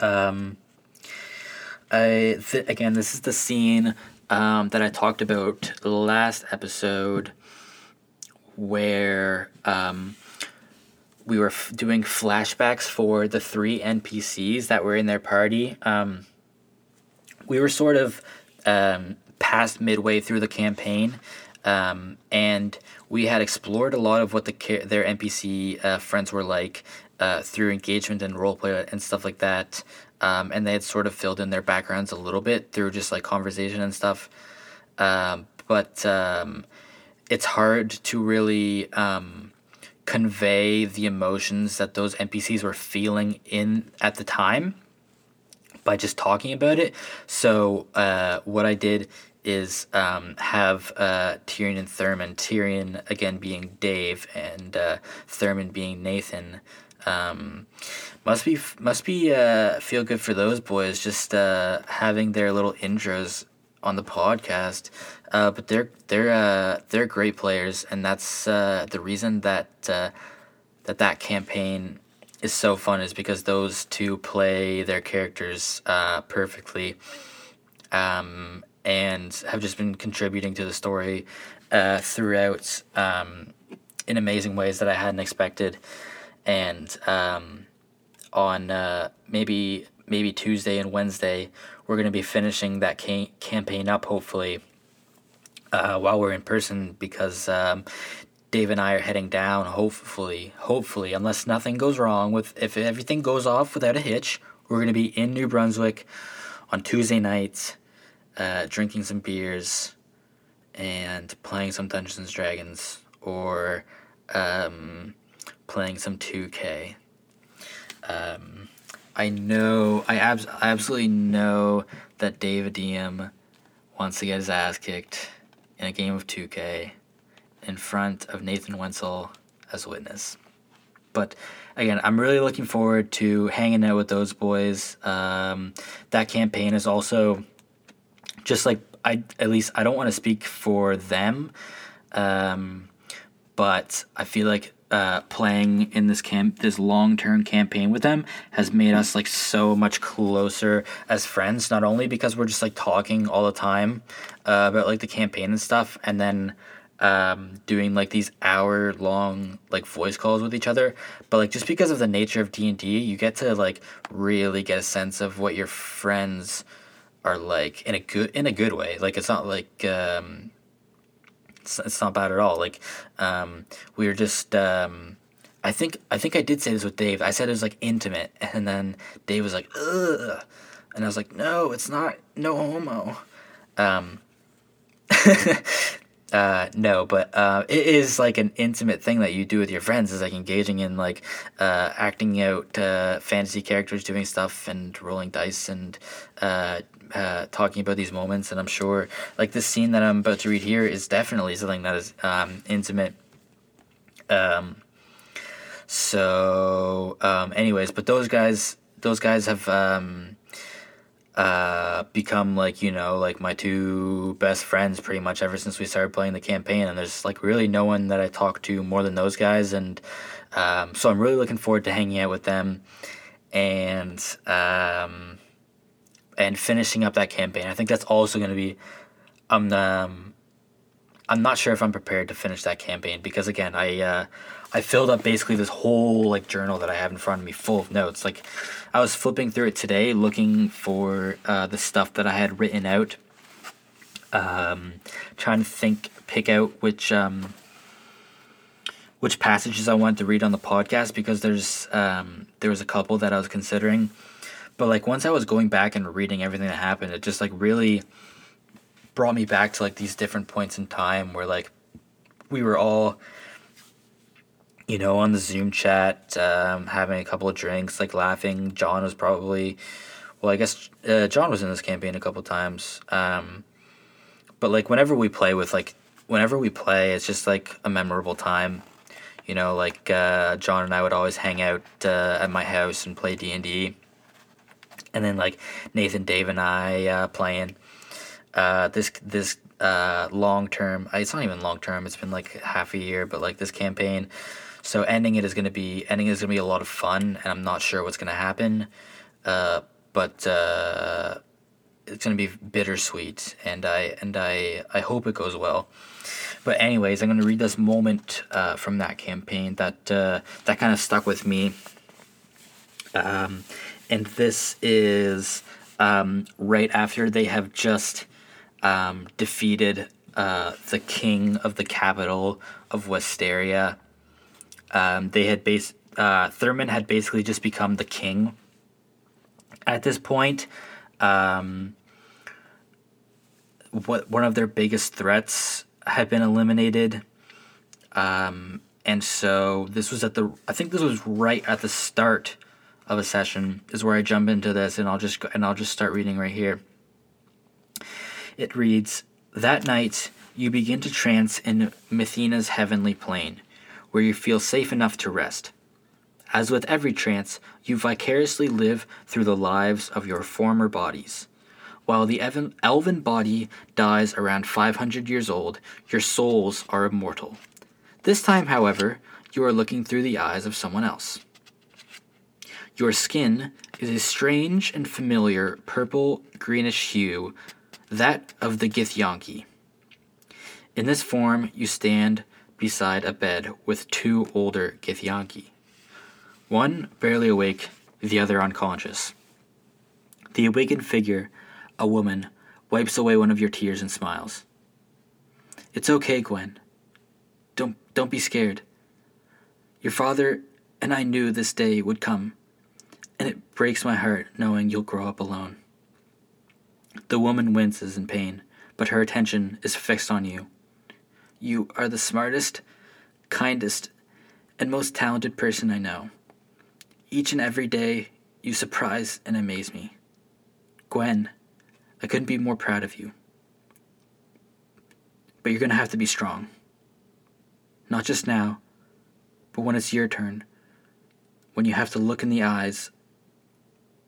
Um, I th- again, this is the scene um, that I talked about last episode, where um, we were f- doing flashbacks for the three NPCs that were in their party. Um, we were sort of um, past midway through the campaign, um, and we had explored a lot of what the their NPC uh, friends were like uh, through engagement and roleplay and stuff like that. Um, and they had sort of filled in their backgrounds a little bit through just like conversation and stuff. Um, but um, it's hard to really um, convey the emotions that those NPCs were feeling in at the time by just talking about it. So uh, what I did is um, have uh, Tyrion and Thurmond, Tyrion again being Dave and uh, Thurmond being Nathan. Um, must be must be uh, feel good for those boys just uh, having their little intros on the podcast. Uh, but they're they're uh, they're great players, and that's uh, the reason that uh, that that campaign is so fun is because those two play their characters perfectly, um, and have just been contributing to the story throughout um, in amazing ways that I hadn't expected, and um, on uh, maybe maybe Tuesday and Wednesday we're going to be finishing that ca- campaign up hopefully uh, while we're in person because um, Dave and I are heading down. Hopefully, hopefully, unless nothing goes wrong with if everything goes off without a hitch, we're gonna be in New Brunswick on Tuesday night, uh, drinking some beers, and playing some Dungeons and Dragons or um, playing some two K. Um, I know, I, abs- I absolutely know that David Diem wants to get his ass kicked in a game of 2K in front of Nathan Wenzel as a witness. But again, I'm really looking forward to hanging out with those boys. Um, that campaign is also just like I at least I don't want to speak for them, um, but I feel like uh, playing in this camp this long term campaign with them has made us like so much closer as friends. Not only because we're just like talking all the time uh, about like the campaign and stuff, and then um, doing like these hour long like voice calls with each other but like just because of the nature of d&d you get to like really get a sense of what your friends are like in a good in a good way like it's not like um, it's, it's not bad at all. Like um, we were just um, i think i think i did say this with dave. I said it was like intimate and then dave was like ugh. And i was like no it's not no homo. Um, Uh, no, but uh, it is like an intimate thing that you do with your friends. Is like engaging in like uh, acting out uh, fantasy characters, doing stuff, and rolling dice, and uh, talking about these moments. And I'm sure like this scene that I'm about to read here is definitely something that is um, intimate. Um, so, um, anyways, but those guys, those guys have um, uh, become like you know like my two best friends pretty much ever since we started playing the campaign and there's like really no one that i talk to more than those guys and um, so i'm really looking forward to hanging out with them and um, and finishing up that campaign i think that's also going to be um, um I'm not sure if I'm prepared to finish that campaign because again, I uh, I filled up basically this whole like journal that I have in front of me full of notes. Like I was flipping through it today looking for uh, the stuff that I had written out. Um, trying to think, pick out which um, which passages I wanted to read on the podcast because there's um, there was a couple that I was considering, but like once I was going back and reading everything that happened, it just like really brought me back to like these different points in time where like we were all you know on the zoom chat um, having a couple of drinks like laughing. John was probably well i guess uh, john was in this campaign a couple times um, but like whenever we play with like whenever we play it's just like a memorable time. You know like uh, john and i would always hang out uh, at my house and play d&d and then like nathan dave and i uh, playing uh, this this uh, long term. Uh, it's not even long term. It's been like half a year, but like this campaign. So ending it is gonna be ending is gonna be a lot of fun, and I'm not sure what's gonna happen. Uh, but uh, it's gonna be bittersweet, and I and I I hope it goes well. But anyways, I'm gonna read this moment uh, from that campaign that uh, that kind of stuck with me. Um, and this is um, right after they have just um, defeated uh, the king of the capital of Westeria. Um, they had base uh, Thurmond had basically just become the king. At this point, um, what one of their biggest threats had been eliminated, um, and so this was at the I think this was right at the start of a session is where I jump into this, and I'll just go, and I'll just start reading right here. It reads That night, you begin to trance in Mithina's heavenly plane, where you feel safe enough to rest. As with every trance, you vicariously live through the lives of your former bodies. While the elven body dies around 500 years old, your souls are immortal. This time, however, you are looking through the eyes of someone else. Your skin is a strange and familiar purple greenish hue that of the Githyanki. In this form, you stand beside a bed with two older Githyanki. One barely awake, the other unconscious. The awakened figure, a woman, wipes away one of your tears and smiles. It's okay, Gwen. Don't don't be scared. Your father and I knew this day would come, and it breaks my heart knowing you'll grow up alone. The woman winces in pain, but her attention is fixed on you. You are the smartest, kindest, and most talented person I know. Each and every day, you surprise and amaze me. Gwen, I couldn't be more proud of you. But you're going to have to be strong. Not just now, but when it's your turn, when you have to look in the eyes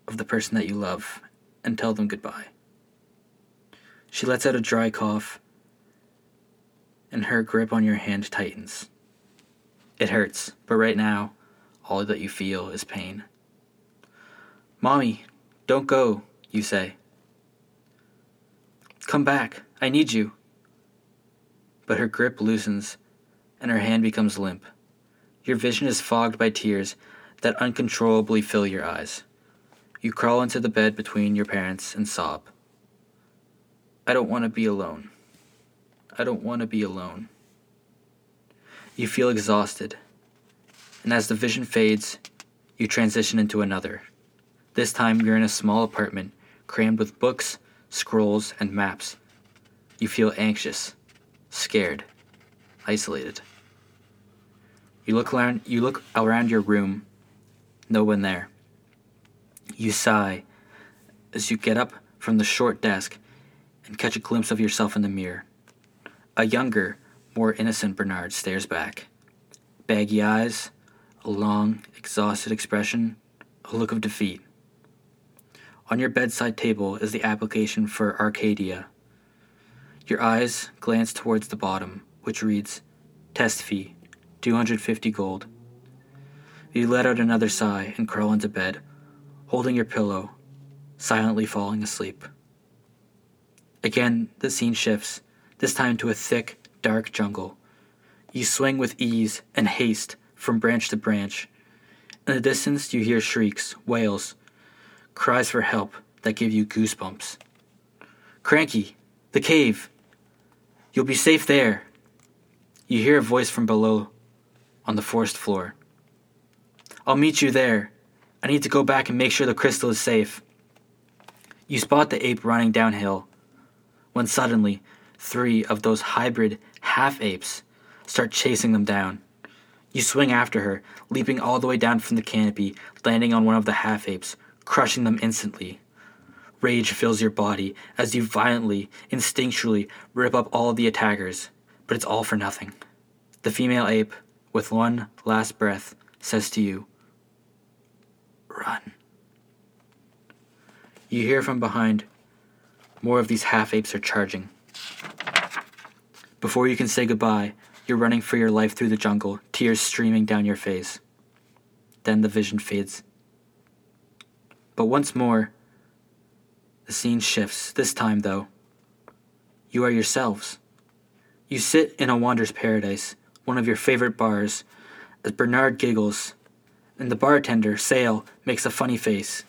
of the person that you love and tell them goodbye. She lets out a dry cough, and her grip on your hand tightens. It hurts, but right now, all that you feel is pain. Mommy, don't go, you say. Come back, I need you. But her grip loosens, and her hand becomes limp. Your vision is fogged by tears that uncontrollably fill your eyes. You crawl into the bed between your parents and sob. I don't want to be alone. I don't want to be alone. You feel exhausted, and as the vision fades, you transition into another. This time you're in a small apartment crammed with books, scrolls, and maps. You feel anxious, scared, isolated. You look around you look around your room. No one there. You sigh as you get up from the short desk and catch a glimpse of yourself in the mirror. A younger, more innocent Bernard stares back. Baggy eyes, a long, exhausted expression, a look of defeat. On your bedside table is the application for Arcadia. Your eyes glance towards the bottom, which reads Test fee, 250 gold. You let out another sigh and crawl into bed, holding your pillow, silently falling asleep. Again, the scene shifts, this time to a thick, dark jungle. You swing with ease and haste from branch to branch. In the distance, you hear shrieks, wails, cries for help that give you goosebumps. Cranky, the cave. You'll be safe there. You hear a voice from below on the forest floor. I'll meet you there. I need to go back and make sure the crystal is safe. You spot the ape running downhill when suddenly three of those hybrid half apes start chasing them down. You swing after her, leaping all the way down from the canopy, landing on one of the half apes, crushing them instantly. Rage fills your body as you violently, instinctually rip up all the attackers, but it's all for nothing. The female ape, with one last breath, says to you, Run. You hear from behind, more of these half apes are charging. Before you can say goodbye, you're running for your life through the jungle, tears streaming down your face. Then the vision fades. But once more, the scene shifts. This time, though, you are yourselves. You sit in a wanderer's paradise, one of your favorite bars, as Bernard giggles, and the bartender, Sale, makes a funny face.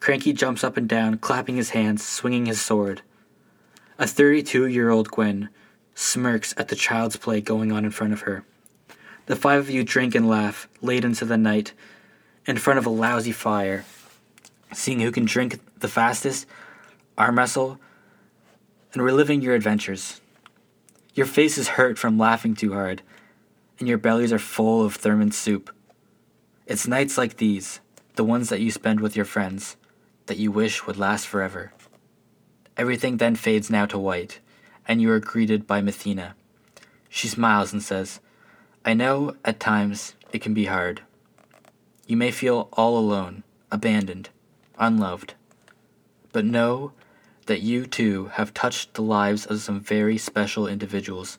Cranky jumps up and down, clapping his hands, swinging his sword. A 32 year old Gwen smirks at the child's play going on in front of her. The five of you drink and laugh late into the night in front of a lousy fire, seeing who can drink the fastest, arm wrestle, and reliving your adventures. Your faces hurt from laughing too hard, and your bellies are full of Thermon soup. It's nights like these, the ones that you spend with your friends, that you wish would last forever. Everything then fades now to white, and you are greeted by Mathena. She smiles and says, I know at times it can be hard. You may feel all alone, abandoned, unloved. But know that you too have touched the lives of some very special individuals.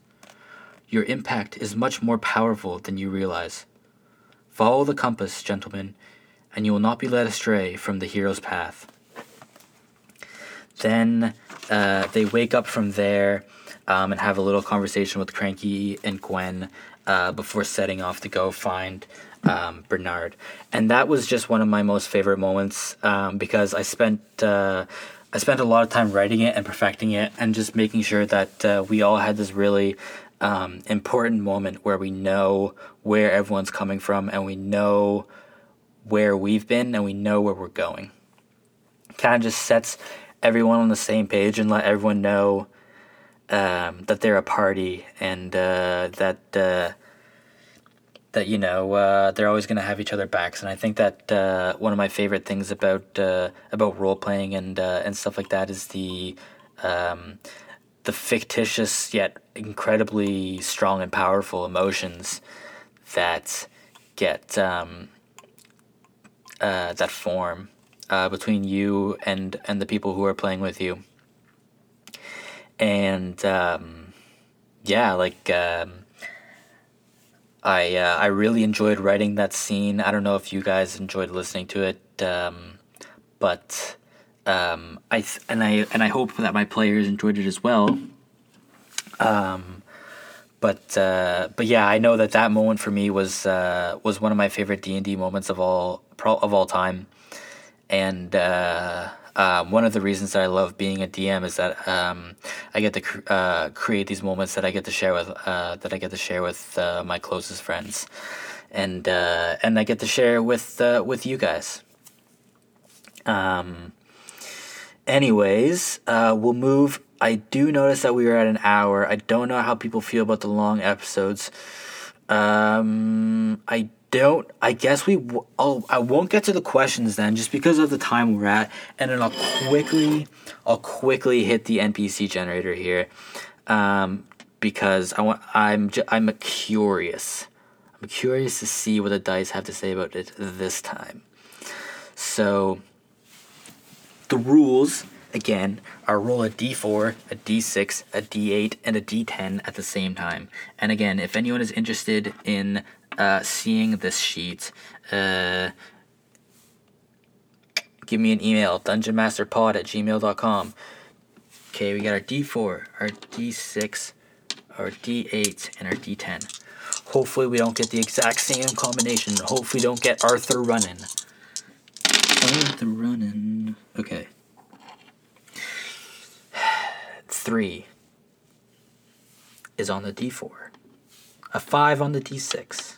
Your impact is much more powerful than you realize. Follow the compass, gentlemen, and you will not be led astray from the hero's path. Then uh, they wake up from there um, and have a little conversation with Cranky and Gwen uh, before setting off to go find um, Bernard. And that was just one of my most favorite moments um, because I spent. Uh, I spent a lot of time writing it and perfecting it, and just making sure that uh, we all had this really um, important moment where we know where everyone's coming from and we know where we've been and we know where we're going. Kind of just sets everyone on the same page and let everyone know um, that they're a party and uh, that uh, that you know uh, they're always going to have each other backs. And I think that uh, one of my favorite things about uh, about role playing and uh, and stuff like that is the um, the fictitious yet incredibly strong and powerful emotions that get um, that form uh, between you and and the people who are playing with you. And um, yeah, like um, I uh, I really enjoyed writing that scene. I don't know if you guys enjoyed listening to it, um, but um, I th- and I and I hope that my players enjoyed it as well. Um, but uh, but yeah, I know that that moment for me was uh, was one of my favorite D and D moments of all of all time and uh, uh, one of the reasons that I love being a DM is that um, I get to cr- uh, create these moments that I get to share with uh, that I get to share with uh, my closest friends, and and I get to share with with you guys. Um. Anyways, we'll move. I do notice that we are at an hour. I don't know how people feel about the long episodes. Um, I don't i guess we I'll, i won't get to the questions then just because of the time we're at and then i'll quickly i'll quickly hit the npc generator here um, because i want i'm ju- i'm curious i'm curious to see what the dice have to say about it this time so the rules again are roll a d4 a d6 a d8 and a d10 at the same time and again if anyone is interested in uh, seeing this sheet, uh, give me an email, dungeonmasterpod at gmail.com. Okay, we got our D4, our D6, our D8 and our D10. Hopefully we don't get the exact same combination. Hopefully we don't get Arthur running. Arthur running. Okay. Three is on the D4. A five on the D6.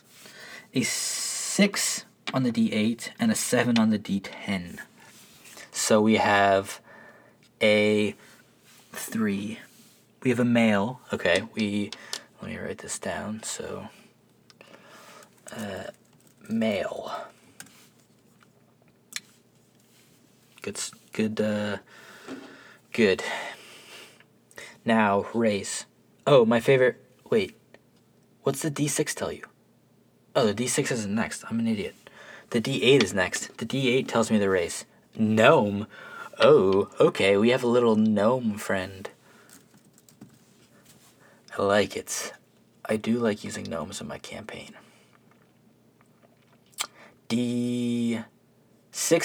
A six on the D8 and a seven on the D10. So we have a three. We have a male. Okay, we let me write this down. So uh, male. Good, good, uh, good. Now race. Oh, my favorite. Wait, what's the D6 tell you? Oh, the D6 isn't next. I'm an idiot. The D8 is next. The D8 tells me the race. Gnome. Oh, okay. We have a little gnome friend. I like it. I do like using gnomes in my campaign. D6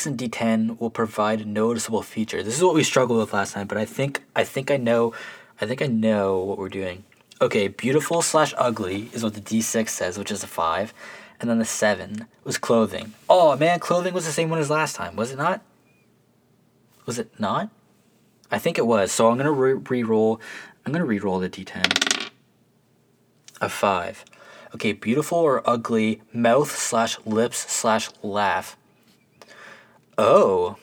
and D10 will provide a noticeable feature. This is what we struggled with last time, but I think I think I know I think I know what we're doing. Okay, beautiful slash ugly is what the D6 says, which is a five, and then the seven was clothing. Oh man, clothing was the same one as last time, was it not? Was it not? I think it was. So I'm gonna re- roll I'm gonna re-roll the D10. A five. Okay, beautiful or ugly, mouth slash lips slash laugh. Oh,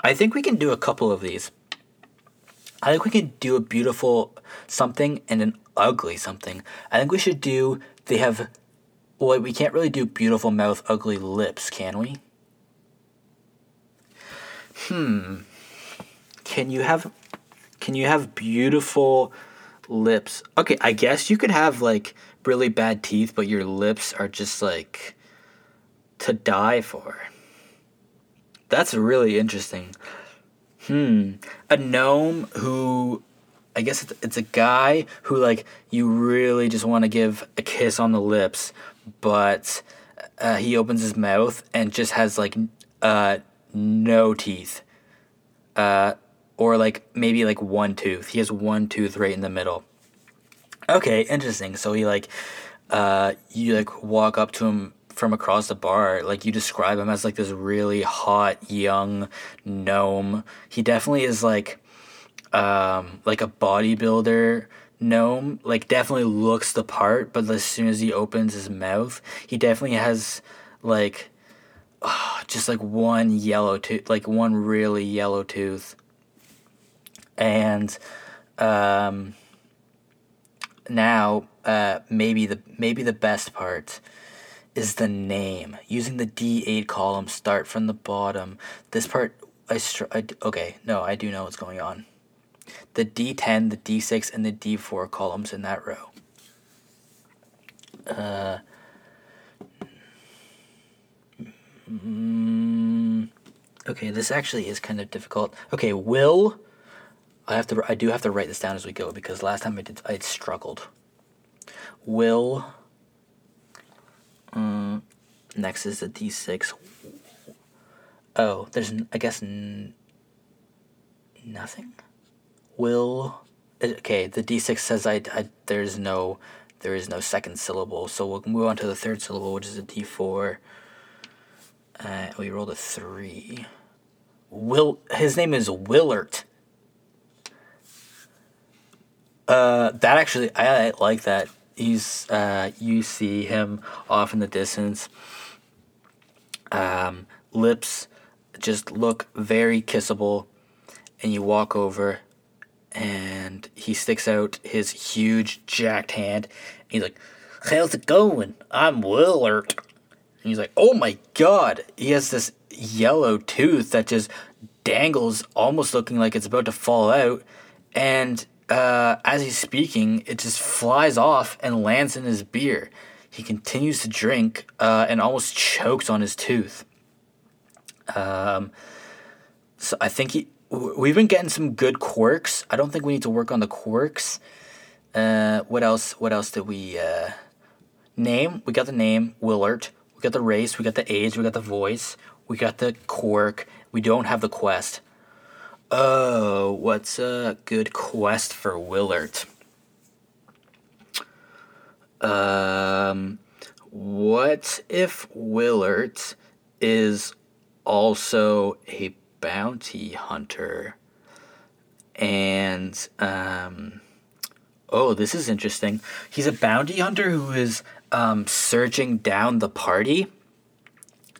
I think we can do a couple of these. I think we can do a beautiful something and an ugly something. I think we should do, they have, well, we can't really do beautiful mouth, ugly lips, can we? Hmm. Can you have, can you have beautiful lips? Okay, I guess you could have like really bad teeth, but your lips are just like to die for. That's really interesting. Hmm. A gnome who, I guess it's, it's a guy who, like, you really just want to give a kiss on the lips, but uh, he opens his mouth and just has, like, uh, no teeth. Uh, or, like, maybe, like, one tooth. He has one tooth right in the middle. Okay, interesting. So he like uh you like walk up to him from across the bar, like you describe him as like this really hot young gnome. He definitely is like um like a bodybuilder gnome. Like definitely looks the part, but as soon as he opens his mouth, he definitely has like oh, just like one yellow tooth, like one really yellow tooth. And um now uh, maybe the maybe the best part is the name using the d8 column start from the bottom this part I, str- okay no i do know what's going on the d10 the d6 and the d4 columns in that row uh mm, okay this actually is kind of difficult okay will I have to. I do have to write this down as we go because last time I did, I struggled. Will. Um, next is the D six. Oh, there's. I guess. N- nothing. Will. Okay, the D six says I, I. There's no. There is no second syllable, so we'll move on to the third syllable, which is a D four. Uh, we rolled a three. Will. His name is Willard. Uh, that actually, I, I like that. He's uh, you see him off in the distance. Um, lips just look very kissable, and you walk over, and he sticks out his huge jacked hand. he's like, "How's it going? I'm Willard." And he's like, "Oh my god!" He has this yellow tooth that just dangles, almost looking like it's about to fall out, and uh, as he's speaking, it just flies off and lands in his beer. He continues to drink uh, and almost chokes on his tooth. Um, so I think he. We've been getting some good quirks. I don't think we need to work on the quirks. Uh, what else? What else did we uh, name? We got the name Willard. We got the race. We got the age. We got the voice. We got the quirk. We don't have the quest. Oh, what's a good quest for Willard? Um, what if Willard is also a bounty hunter? And um, oh, this is interesting. He's a bounty hunter who is um, searching down the party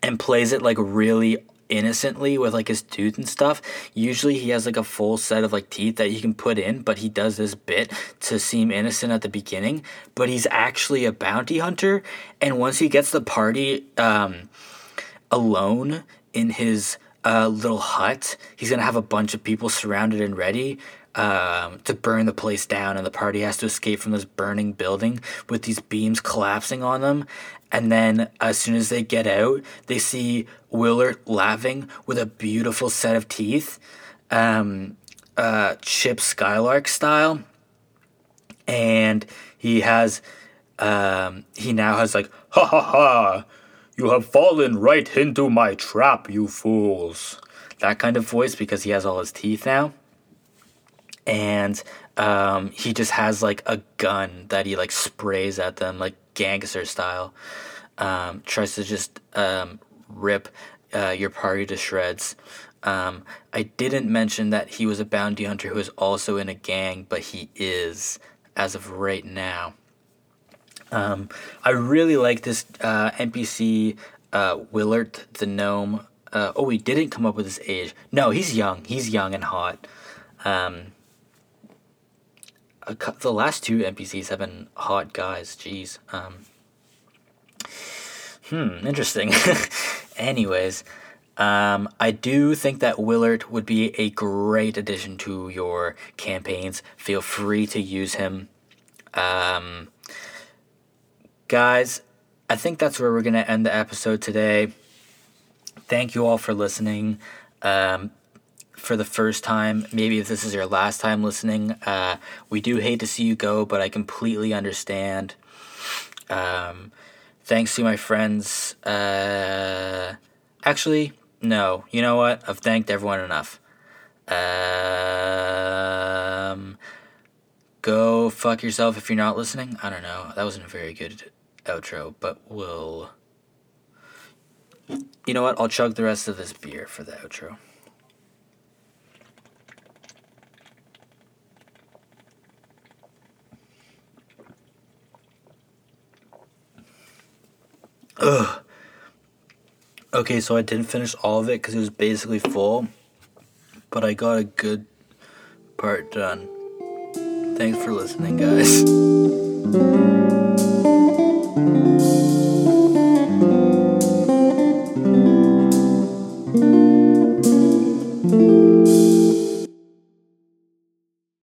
and plays it like really innocently with like his tooth and stuff. Usually he has like a full set of like teeth that he can put in, but he does this bit to seem innocent at the beginning. But he's actually a bounty hunter, and once he gets the party um, alone in his uh, little hut, he's gonna have a bunch of people surrounded and ready um, to burn the place down, and the party has to escape from this burning building with these beams collapsing on them. And then, as soon as they get out, they see Willard laughing with a beautiful set of teeth, um, uh, Chip Skylark style. And he has, um, he now has like, ha ha ha, you have fallen right into my trap, you fools. That kind of voice because he has all his teeth now and um, he just has like a gun that he like sprays at them like gangster style um, tries to just um, rip uh, your party to shreds. Um, i didn't mention that he was a bounty hunter who is also in a gang but he is as of right now. Um, i really like this uh, npc uh, willard the gnome. Uh, oh he didn't come up with his age. No he's young. He's young and hot. Um, a, the last two NPCs have been hot guys. Jeez. Um, hmm. Interesting. Anyways, um, I do think that Willard would be a great addition to your campaigns. Feel free to use him. Um, guys, I think that's where we're going to end the episode today. Thank you all for listening. Um, for the first time, maybe if this is your last time listening, uh, we do hate to see you go, but I completely understand. Um, thanks to my friends. Uh, actually, no. You know what? I've thanked everyone enough. Um, go fuck yourself if you're not listening. I don't know. That wasn't a very good outro, but we'll. You know what? I'll chug the rest of this beer for the outro. Ugh. Okay, so I didn't finish all of it because it was basically full, but I got a good part done. Thanks for listening, guys.